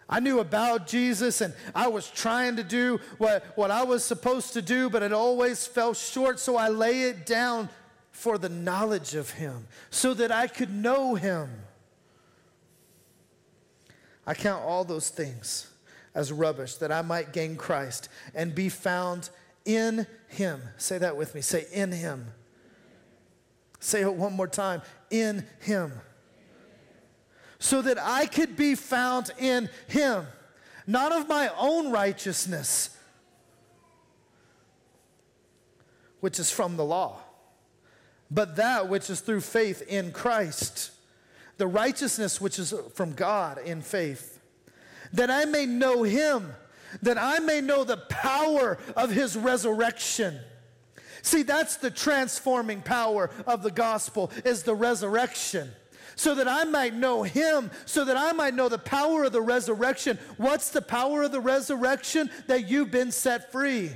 I knew about Jesus and I was trying to do what, what I was supposed to do, but it always fell short. So I lay it down for the knowledge of Him so that I could know Him. I count all those things as rubbish that I might gain Christ and be found in Him. Say that with me. Say, in Him. Say it one more time. In Him so that I could be found in him, not of my own righteousness, which is from the law, but that which is through faith in Christ, the righteousness which is from God in faith, that I may know him, that I may know the power of his resurrection. See, that's the transforming power of the gospel is the resurrection so that I might know him, so that I might know the power of the resurrection. What's the power of the resurrection? That you've been set free.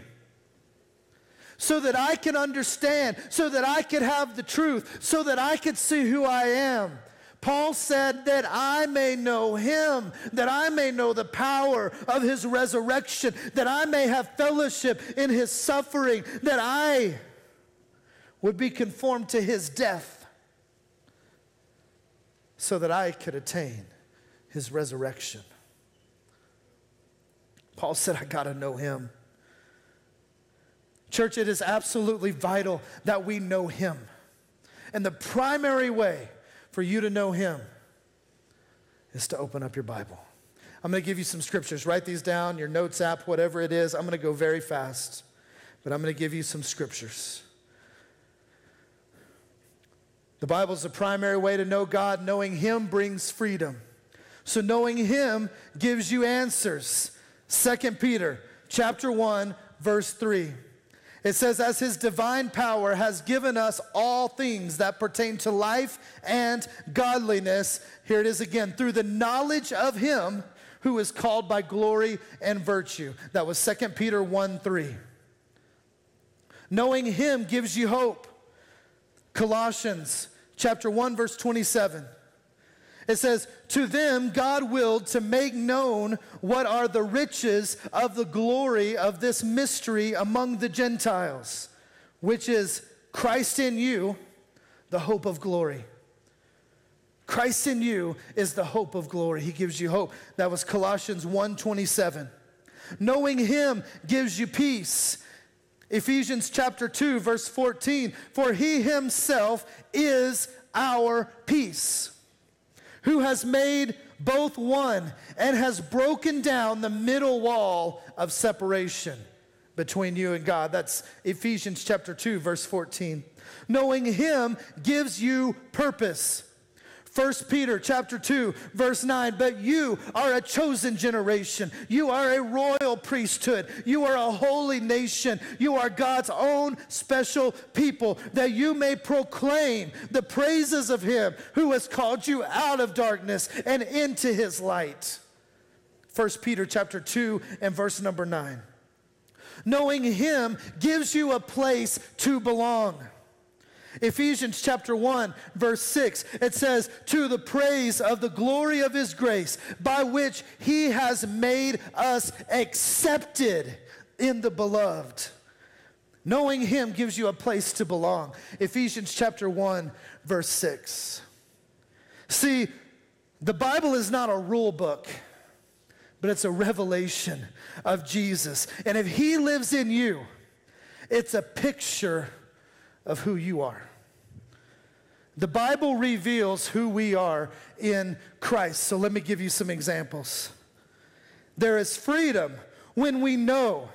So that I can understand, so that I can have the truth, so that I can see who I am. Paul said that I may know him, that I may know the power of his resurrection, that I may have fellowship in his suffering, that I would be conformed to his death so that I could attain his resurrection. Paul said, I got to know him. Church, it is absolutely vital that we know him. And the primary way for you to know him is to open up your Bible. I'm going to give you some scriptures. Write these down, your notes app, whatever it is. I'm going to go very fast, but I'm going to give you some scriptures. The Bible is the primary way to know God. Knowing Him brings freedom. So knowing Him gives you answers. 2 Peter chapter 1, verse 3. It says, As his divine power has given us all things that pertain to life and godliness, here it is again, through the knowledge of him who is called by glory and virtue. That was 2 Peter 1 3. Knowing him gives you hope. Colossians chapter 1 verse 27. It says, To them God willed to make known what are the riches of the glory of this mystery among the Gentiles, which is Christ in you, the hope of glory. Christ in you is the hope of glory. He gives you hope. That was Colossians 1:27. Knowing him gives you peace Ephesians chapter 2, verse 14. For he himself is our peace, who has made both one and has broken down the middle wall of separation between you and God. That's Ephesians chapter 2, verse 14. Knowing him gives you purpose 1 Peter chapter 2 verse 9 but you are a chosen generation. You are a royal priesthood. You are a holy nation. You are God's own special people that you may proclaim the praises of him who has called you out of darkness and into his light. 1 Peter chapter 2 and verse number 9 knowing him gives you a place to belong Ephesians chapter 1, verse 6, it says, To the praise of the glory of his grace, by which he has made us accepted in the beloved. Knowing him gives you a place to belong. Ephesians chapter 1, verse 6. See, the Bible is not a rule book, but it's a revelation of Jesus. And if he lives in you, it's a picture of who you are. The Bible reveals who we are in Christ. So let me give you some examples. There is freedom when we know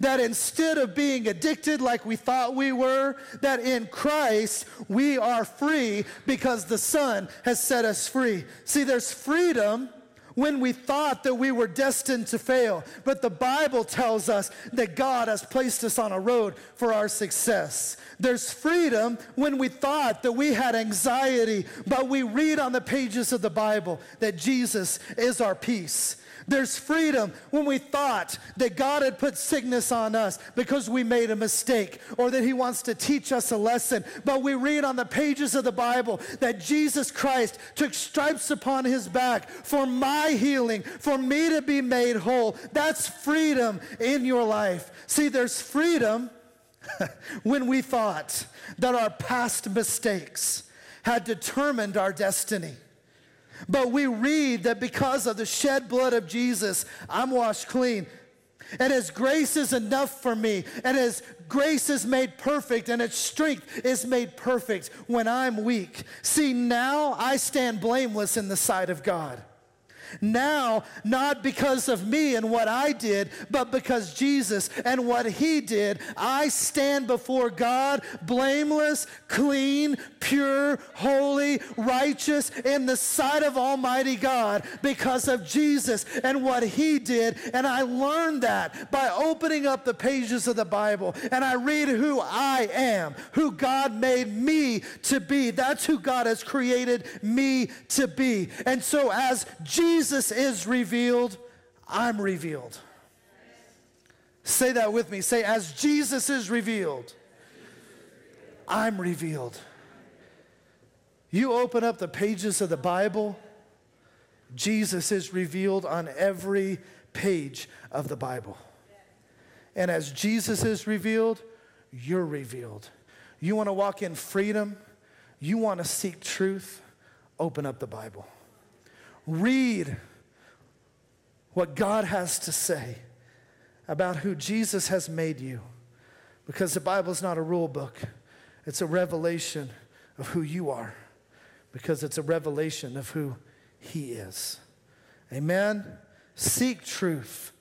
that instead of being addicted like we thought we were, that in Christ we are free because the Son has set us free. See, there's freedom when we thought that we were destined to fail. But the Bible tells us that God has placed us on a road for our success. There's freedom when we thought that we had anxiety, but we read on the pages of the Bible that Jesus is our peace. There's freedom when we thought that God had put sickness on us because we made a mistake or that He wants to teach us a lesson. But we read on the pages of the Bible that Jesus Christ took stripes upon His back for my healing, for me to be made whole. That's freedom in your life. See, there's freedom when we thought that our past mistakes had determined our destiny. But we read that because of the shed blood of Jesus, I'm washed clean. And His grace is enough for me. And His grace is made perfect. And His strength is made perfect when I'm weak. See, now I stand blameless in the sight of God. Now, not because of me and what I did, but because Jesus and what he did, I stand before God blameless, clean, pure, holy, righteous in the sight of Almighty God because of Jesus and what he did. And I learned that by opening up the pages of the Bible and I read who I am, who God made me to be. That's who God has created me to be. And so as Jesus Jesus is revealed, I'm revealed. Say that with me. Say, as Jesus is revealed, I'm revealed. You open up the pages of the Bible, Jesus is revealed on every page of the Bible. And as Jesus is revealed, you're revealed. You want to walk in freedom, you want to seek truth, open up the Bible. Read what God has to say about who Jesus has made you. Because the Bible is not a rule book, it's a revelation of who you are, because it's a revelation of who He is. Amen? Seek truth.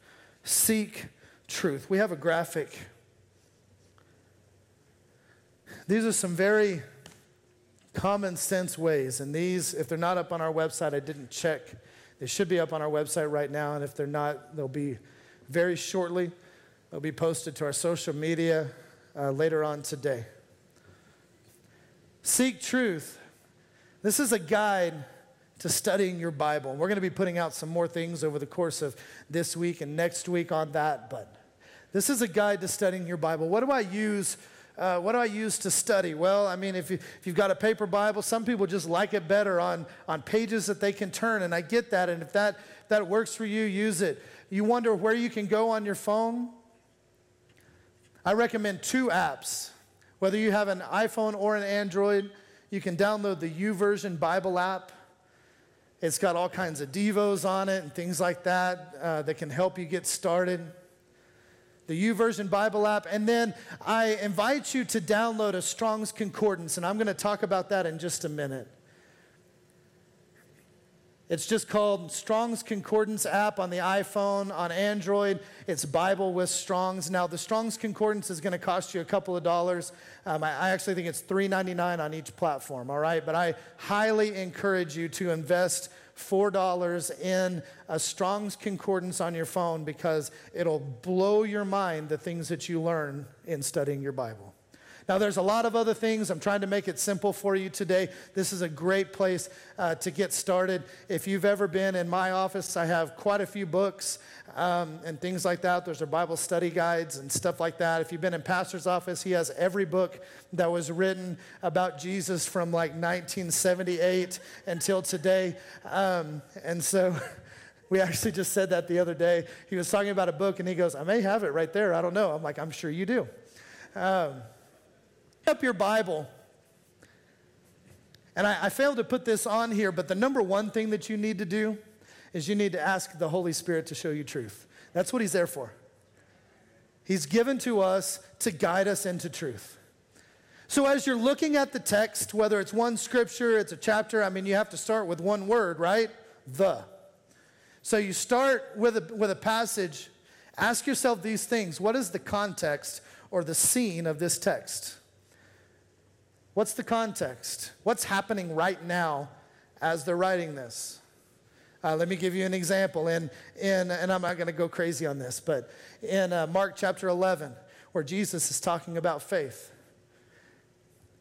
Seek truth. We have a graphic. These are some very common sense ways. And these, if they're not up on our website, I didn't check. They should be up on our website right now. And if they're not, they'll be very shortly. They'll be posted to our social media uh, later on today. Seek truth. This is a guide to studying your Bible. We're going to be putting out some more things over the course of this week and next week on that. But this is a guide to studying your Bible. What do I use? Uh, what do I use to study? Well, I mean, if, you, if you've got a paper Bible, some people just like it better on, on pages that they can turn, and I get that. And if that, that works for you, use it. You wonder where you can go on your phone? I recommend two apps. Whether you have an iPhone or an Android, you can download the YouVersion Bible app. It's got all kinds of devos on it and things like that uh, that can help you get started the YouVersion Bible app. And then I invite you to download a Strong's Concordance, and I'm going to talk about that in just a minute. It's just called Strong's Concordance app on the iPhone, on Android. It's Bible with Strong's. Now, the Strong's Concordance is going to cost you a couple of dollars. Um, I, I actually think it's $3.99 on each platform, all right? But I highly encourage you to invest $4 in a Strong's Concordance on your phone because it'll blow your mind the things that you learn in studying your Bible. Now, there's a lot of other things. I'm trying to make it simple for you today. This is a great place uh, to get started. If you've ever been in my office, I have quite a few books um, and things like that. There's our Bible study guides and stuff like that. If you've been in Pastor's office, he has every book that was written about Jesus from like 1978 until today. Um, and so. We actually just said that the other day. He was talking about a book and he goes, I may have it right there. I don't know. I'm like, I'm sure you do. Um, up your Bible. And I, I failed to put this on here, but the number one thing that you need to do is you need to ask the Holy Spirit to show you truth. That's what He's there for. He's given to us to guide us into truth. So, as you're looking at the text, whether it's one scripture, it's a chapter, I mean, you have to start with one word, right? The. So, you start with a, with a passage, ask yourself these things What is the context or the scene of this text? What's the context? What's happening right now as they're writing this? Uh, let me give you an example. In, in, and I'm not going to go crazy on this, but in uh, Mark chapter 11, where Jesus is talking about faith.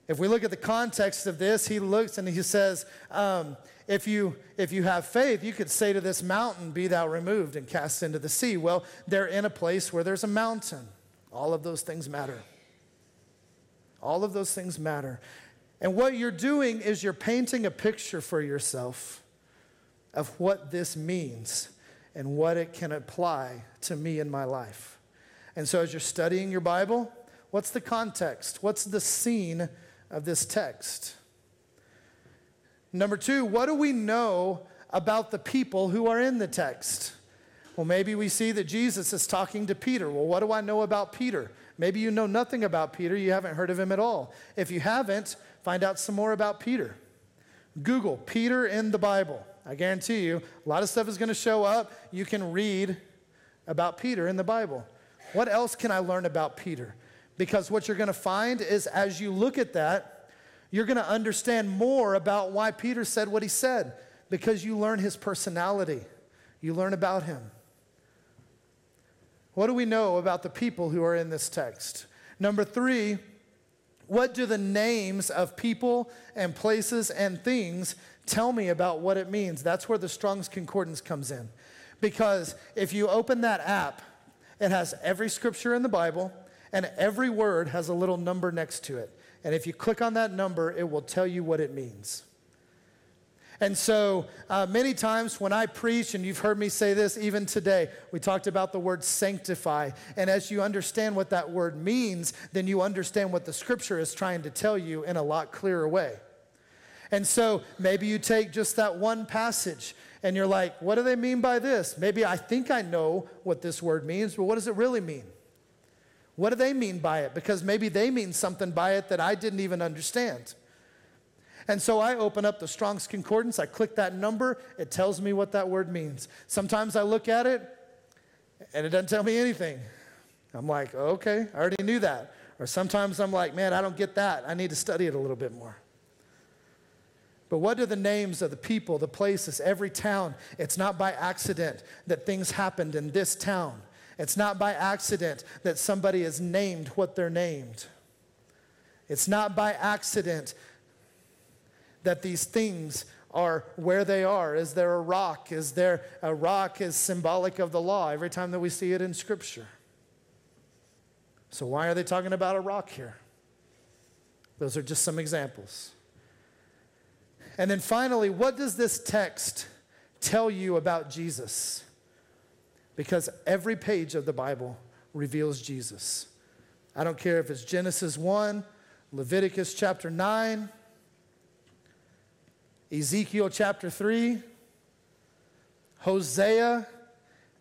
If we look at the context of this, he looks and he says, um, if, you, if you have faith, you could say to this mountain, Be thou removed and cast into the sea. Well, they're in a place where there's a mountain. All of those things matter. All of those things matter. And what you're doing is you're painting a picture for yourself of what this means and what it can apply to me in my life. And so, as you're studying your Bible, what's the context? What's the scene of this text? Number two, what do we know about the people who are in the text? Well, maybe we see that Jesus is talking to Peter. Well, what do I know about Peter? Maybe you know nothing about Peter, you haven't heard of him at all. If you haven't, find out some more about Peter. Google Peter in the Bible. I guarantee you, a lot of stuff is going to show up. You can read about Peter in the Bible. What else can I learn about Peter? Because what you're going to find is as you look at that, you're going to understand more about why Peter said what he said, because you learn his personality, you learn about him. What do we know about the people who are in this text? Number three, what do the names of people and places and things tell me about what it means? That's where the Strong's Concordance comes in. Because if you open that app, it has every scripture in the Bible, and every word has a little number next to it. And if you click on that number, it will tell you what it means. And so, uh, many times when I preach, and you've heard me say this even today, we talked about the word sanctify. And as you understand what that word means, then you understand what the scripture is trying to tell you in a lot clearer way. And so, maybe you take just that one passage and you're like, what do they mean by this? Maybe I think I know what this word means, but what does it really mean? What do they mean by it? Because maybe they mean something by it that I didn't even understand. And so I open up the Strong's Concordance, I click that number, it tells me what that word means. Sometimes I look at it and it doesn't tell me anything. I'm like, okay, I already knew that. Or sometimes I'm like, man, I don't get that. I need to study it a little bit more. But what are the names of the people, the places, every town? It's not by accident that things happened in this town. It's not by accident that somebody is named what they're named. It's not by accident that these things are where they are. Is there a rock? Is there a rock is symbolic of the law every time that we see it in Scripture? So, why are they talking about a rock here? Those are just some examples. And then finally, what does this text tell you about Jesus? Because every page of the Bible reveals Jesus. I don't care if it's Genesis 1, Leviticus chapter 9, Ezekiel chapter 3, Hosea,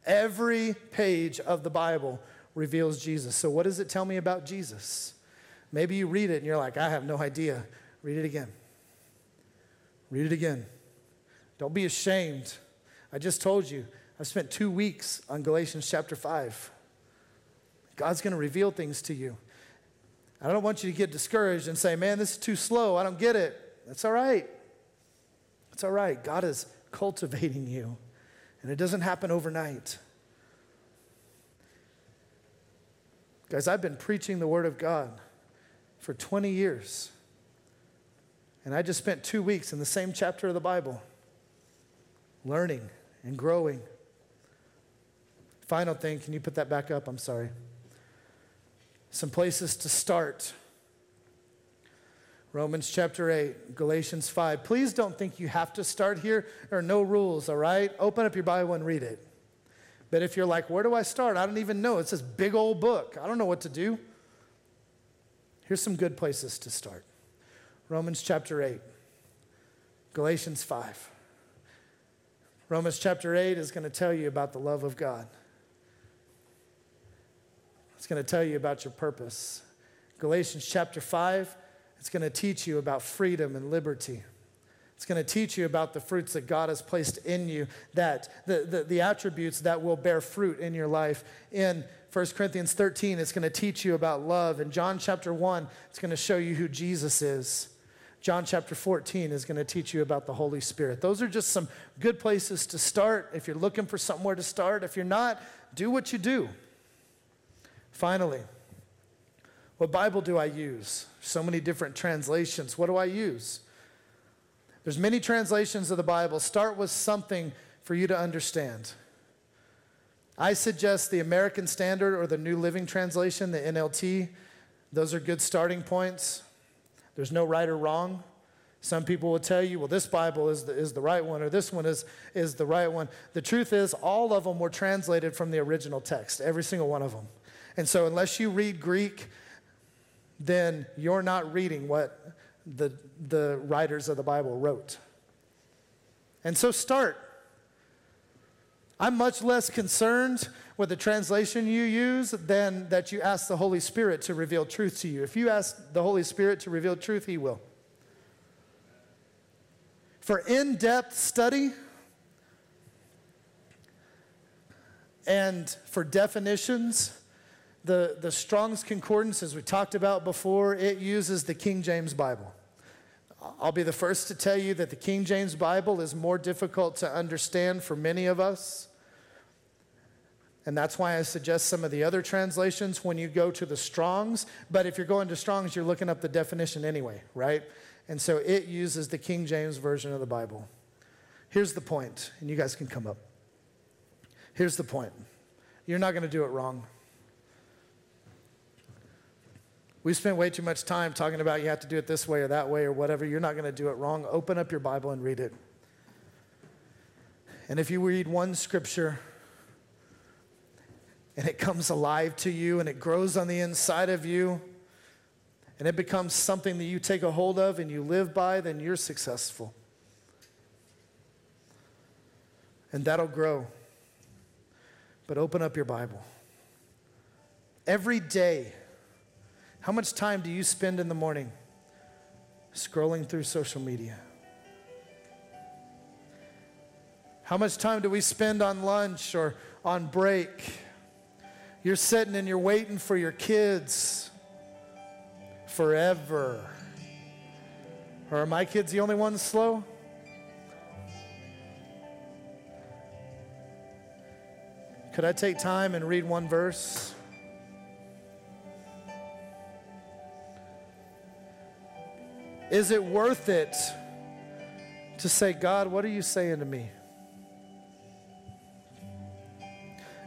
every page of the Bible reveals Jesus. So, what does it tell me about Jesus? Maybe you read it and you're like, I have no idea. Read it again. Read it again. Don't be ashamed. I just told you, I spent two weeks on Galatians chapter 5. God's going to reveal things to you. I don't want you to get discouraged and say, man, this is too slow. I don't get it. That's all right. It's all right. God is cultivating you, and it doesn't happen overnight. Guys, I've been preaching the Word of God, for 20 years. And I just spent two weeks in the same chapter of the Bible, learning and growing. Final thing, can you put that back up? I'm sorry. Some places to start. Romans chapter 8, Galatians 5. Please don't think you have to start here. There are no rules, all right? Open up your Bible and read it. But if you're like, where do I start? I don't even know. It's this big old book. I don't know what to do. Here's some good places to start Romans chapter 8, Galatians 5. Romans chapter 8 is going to tell you about the love of God. It's going to tell you about your purpose. Galatians chapter 5, it's going to teach you about freedom and liberty. It's going to teach you about the fruits that God has placed in you, that the, the, the, attributes that will bear fruit in your life. In 1 Corinthians 13, it's going to teach you about love. In John chapter 1, it's going to show you who Jesus is. John chapter 14 is going to teach you about the Holy Spirit. Those are just some good places to start if you're looking for somewhere to start. If you're not, do what you do. Finally, what Bible do I use? So many different translations. What do I use? There's many translations of the Bible. Start with something for you to understand. I suggest the American Standard or the New Living Translation, the NLT. Those are good starting points. There's no right or wrong. Some people will tell you, well, this Bible is the, is the right one, or this one is, is the right one. The truth is, all of them were translated from the original text, every single one of them. And so, unless you read Greek, then you're not reading what the, the writers of the Bible wrote. And so start. I'm much less concerned with the translation you use than that you ask the Holy Spirit to reveal truth to you. If you ask the Holy Spirit to reveal truth, He will. For in depth study and for definitions, the, the Strong's Concordance, as we talked about before, it uses the King James Bible. I'll be the first to tell you that the King James Bible is more difficult to understand for many of us. And that's why I suggest some of the other translations when you go to the Strongs. But if you're going to Strongs, you're looking up the definition anyway, right? And so it uses the King James Version of the Bible. Here's the point, and you guys can come up. Here's the point you're not going to do it wrong. We spent way too much time talking about you have to do it this way or that way or whatever. You're not going to do it wrong. Open up your Bible and read it. And if you read one scripture and it comes alive to you and it grows on the inside of you and it becomes something that you take a hold of and you live by, then you're successful. And that'll grow. But open up your Bible. Every day, how much time do you spend in the morning scrolling through social media? How much time do we spend on lunch or on break? You're sitting and you're waiting for your kids forever. Or are my kids the only ones slow? Could I take time and read one verse? Is it worth it to say, God, what are you saying to me?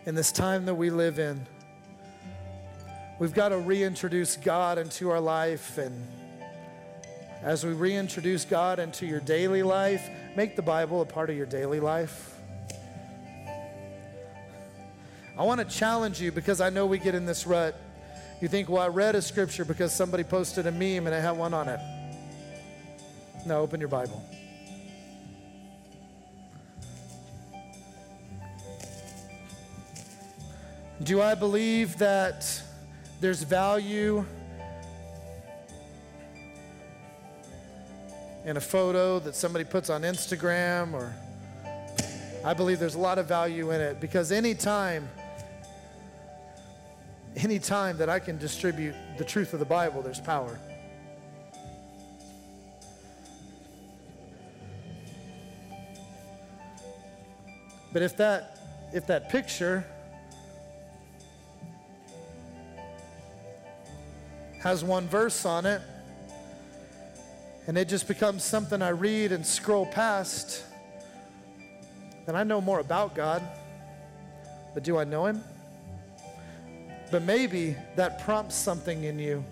In this time that we live in, we've got to reintroduce God into our life. And as we reintroduce God into your daily life, make the Bible a part of your daily life. I want to challenge you because I know we get in this rut. You think, well, I read a scripture because somebody posted a meme and it had one on it. No, open your Bible. Do I believe that there's value in a photo that somebody puts on Instagram or I believe there's a lot of value in it because anytime anytime that I can distribute the truth of the Bible, there's power. But if that, if that picture has one verse on it, and it just becomes something I read and scroll past, then I know more about God. But do I know Him? But maybe that prompts something in you.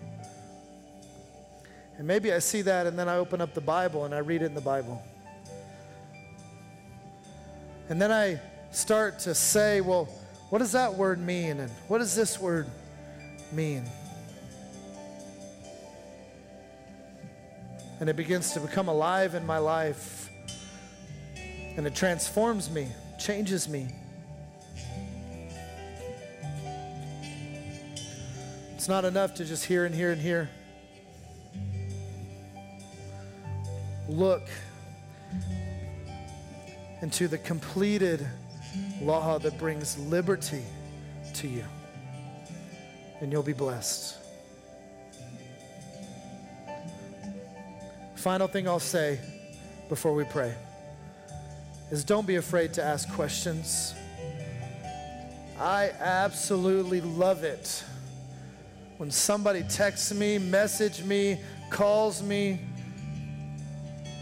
And maybe I see that and then I open up the Bible and I read it in the Bible. And then I start to say, well, what does that word mean? And what does this word mean? And it begins to become alive in my life. And it transforms me, changes me. It's not enough to just hear and hear and hear. Look into the completed law that brings liberty to you, and you'll be blessed. Final thing I'll say before we pray is don't be afraid to ask questions. I absolutely love it when somebody texts me, message me, calls me,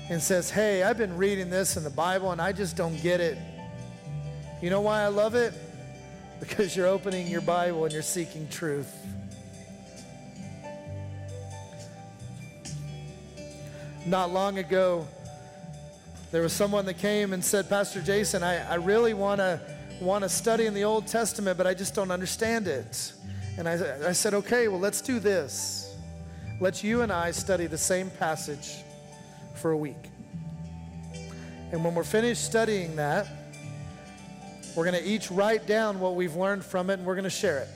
and says, Hey, I've been reading this in the Bible and I just don't get it. You know why I love it? Because you're opening your Bible and you're seeking truth. Not long ago, there was someone that came and said, Pastor Jason, I, I really want to want to study in the Old Testament, but I just don't understand it. And I, I said, okay, well, let's do this. Let's you and I study the same passage for a week. And when we're finished studying that, we're going to each write down what we've learned from it and we're going to share it.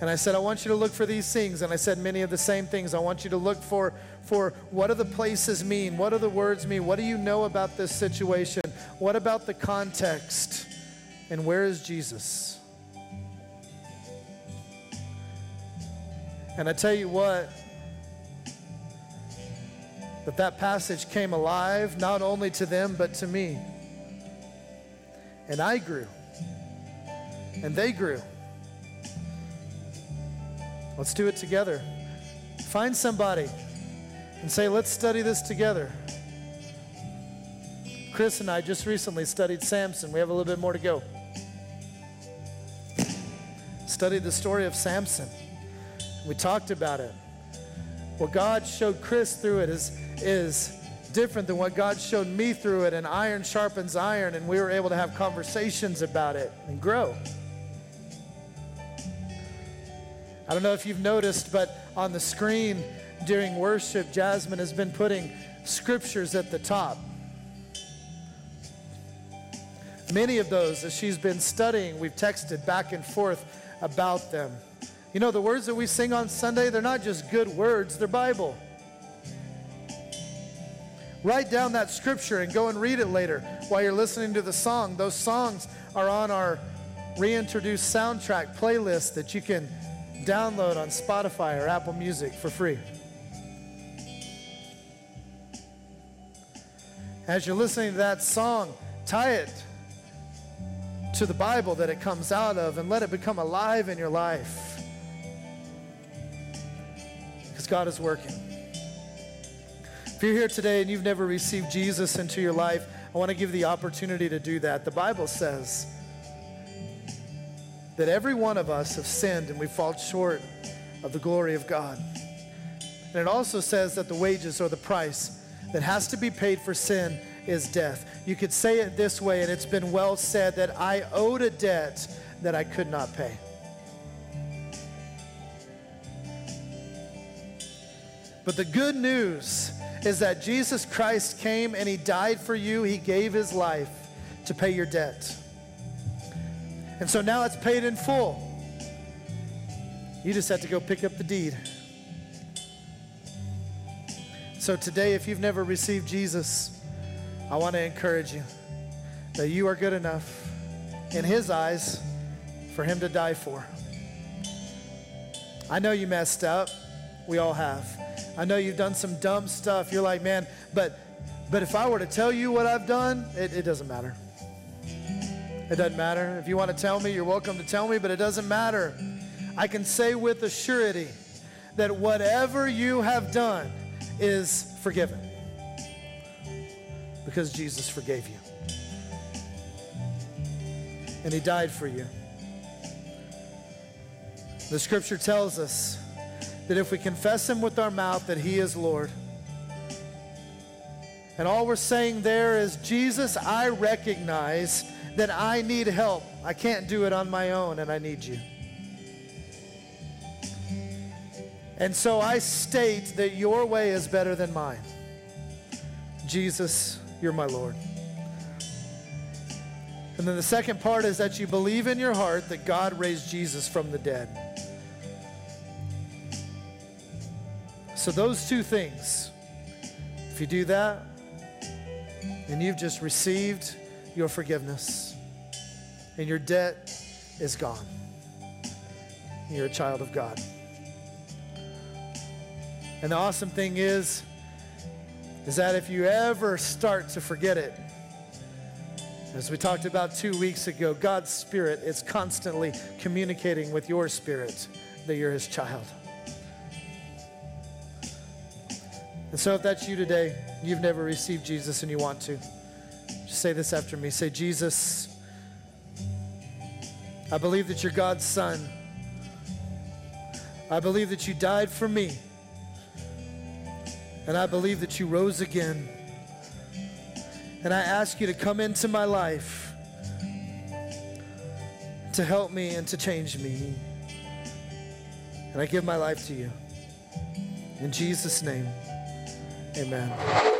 And I said, I want you to look for these things. And I said many of the same things. I want you to look for, for what do the places mean? What do the words mean? What do you know about this situation? What about the context? And where is Jesus? And I tell you what, that that passage came alive not only to them but to me. And I grew. And they grew. Let's do it together. Find somebody and say, let's study this together. Chris and I just recently studied Samson. We have a little bit more to go. Studied the story of Samson. We talked about it. What God showed Chris through it is, is different than what God showed me through it, and iron sharpens iron, and we were able to have conversations about it and grow. I don't know if you've noticed, but on the screen during worship, Jasmine has been putting scriptures at the top. Many of those, as she's been studying, we've texted back and forth about them. You know, the words that we sing on Sunday, they're not just good words, they're Bible. Write down that scripture and go and read it later while you're listening to the song. Those songs are on our reintroduced soundtrack playlist that you can download on Spotify or Apple Music for free. As you're listening to that song, tie it to the Bible that it comes out of and let it become alive in your life. Because God is working. If you're here today and you've never received Jesus into your life, I want to give the opportunity to do that. The Bible says that every one of us have sinned and we fall short of the glory of God. And it also says that the wages or the price that has to be paid for sin is death. You could say it this way, and it's been well said that I owed a debt that I could not pay. But the good news is that Jesus Christ came and he died for you. He gave his life to pay your debt. And so now it's paid in full. You just have to go pick up the deed. So today, if you've never received Jesus, I want to encourage you that you are good enough in his eyes for him to die for. I know you messed up. We all have. I know you've done some dumb stuff. You're like, man, but but if I were to tell you what I've done, it, it doesn't matter. It doesn't matter. If you want to tell me, you're welcome to tell me, but it doesn't matter. I can say with a surety that whatever you have done is forgiven because Jesus forgave you. And he died for you. The scripture tells us that if we confess him with our mouth that he is Lord, and all we're saying there is, Jesus, I recognize that I need help. I can't do it on my own, and I need you. And so I state that your way is better than mine. Jesus, you're my Lord. And then the second part is that you believe in your heart that God raised Jesus from the dead. So, those two things, if you do that, then you've just received your forgiveness, and your debt is gone. You're a child of God. And the awesome thing is, is that if you ever start to forget it, as we talked about two weeks ago, God's Spirit is constantly communicating with your spirit that you're His child. And so, if that's you today, you've never received Jesus and you want to, say this after me. Say, Jesus, I believe that you're God's Son. I believe that you died for me. And I believe that you rose again. And I ask you to come into my life to help me and to change me. And I give my life to you. In Jesus' name, amen.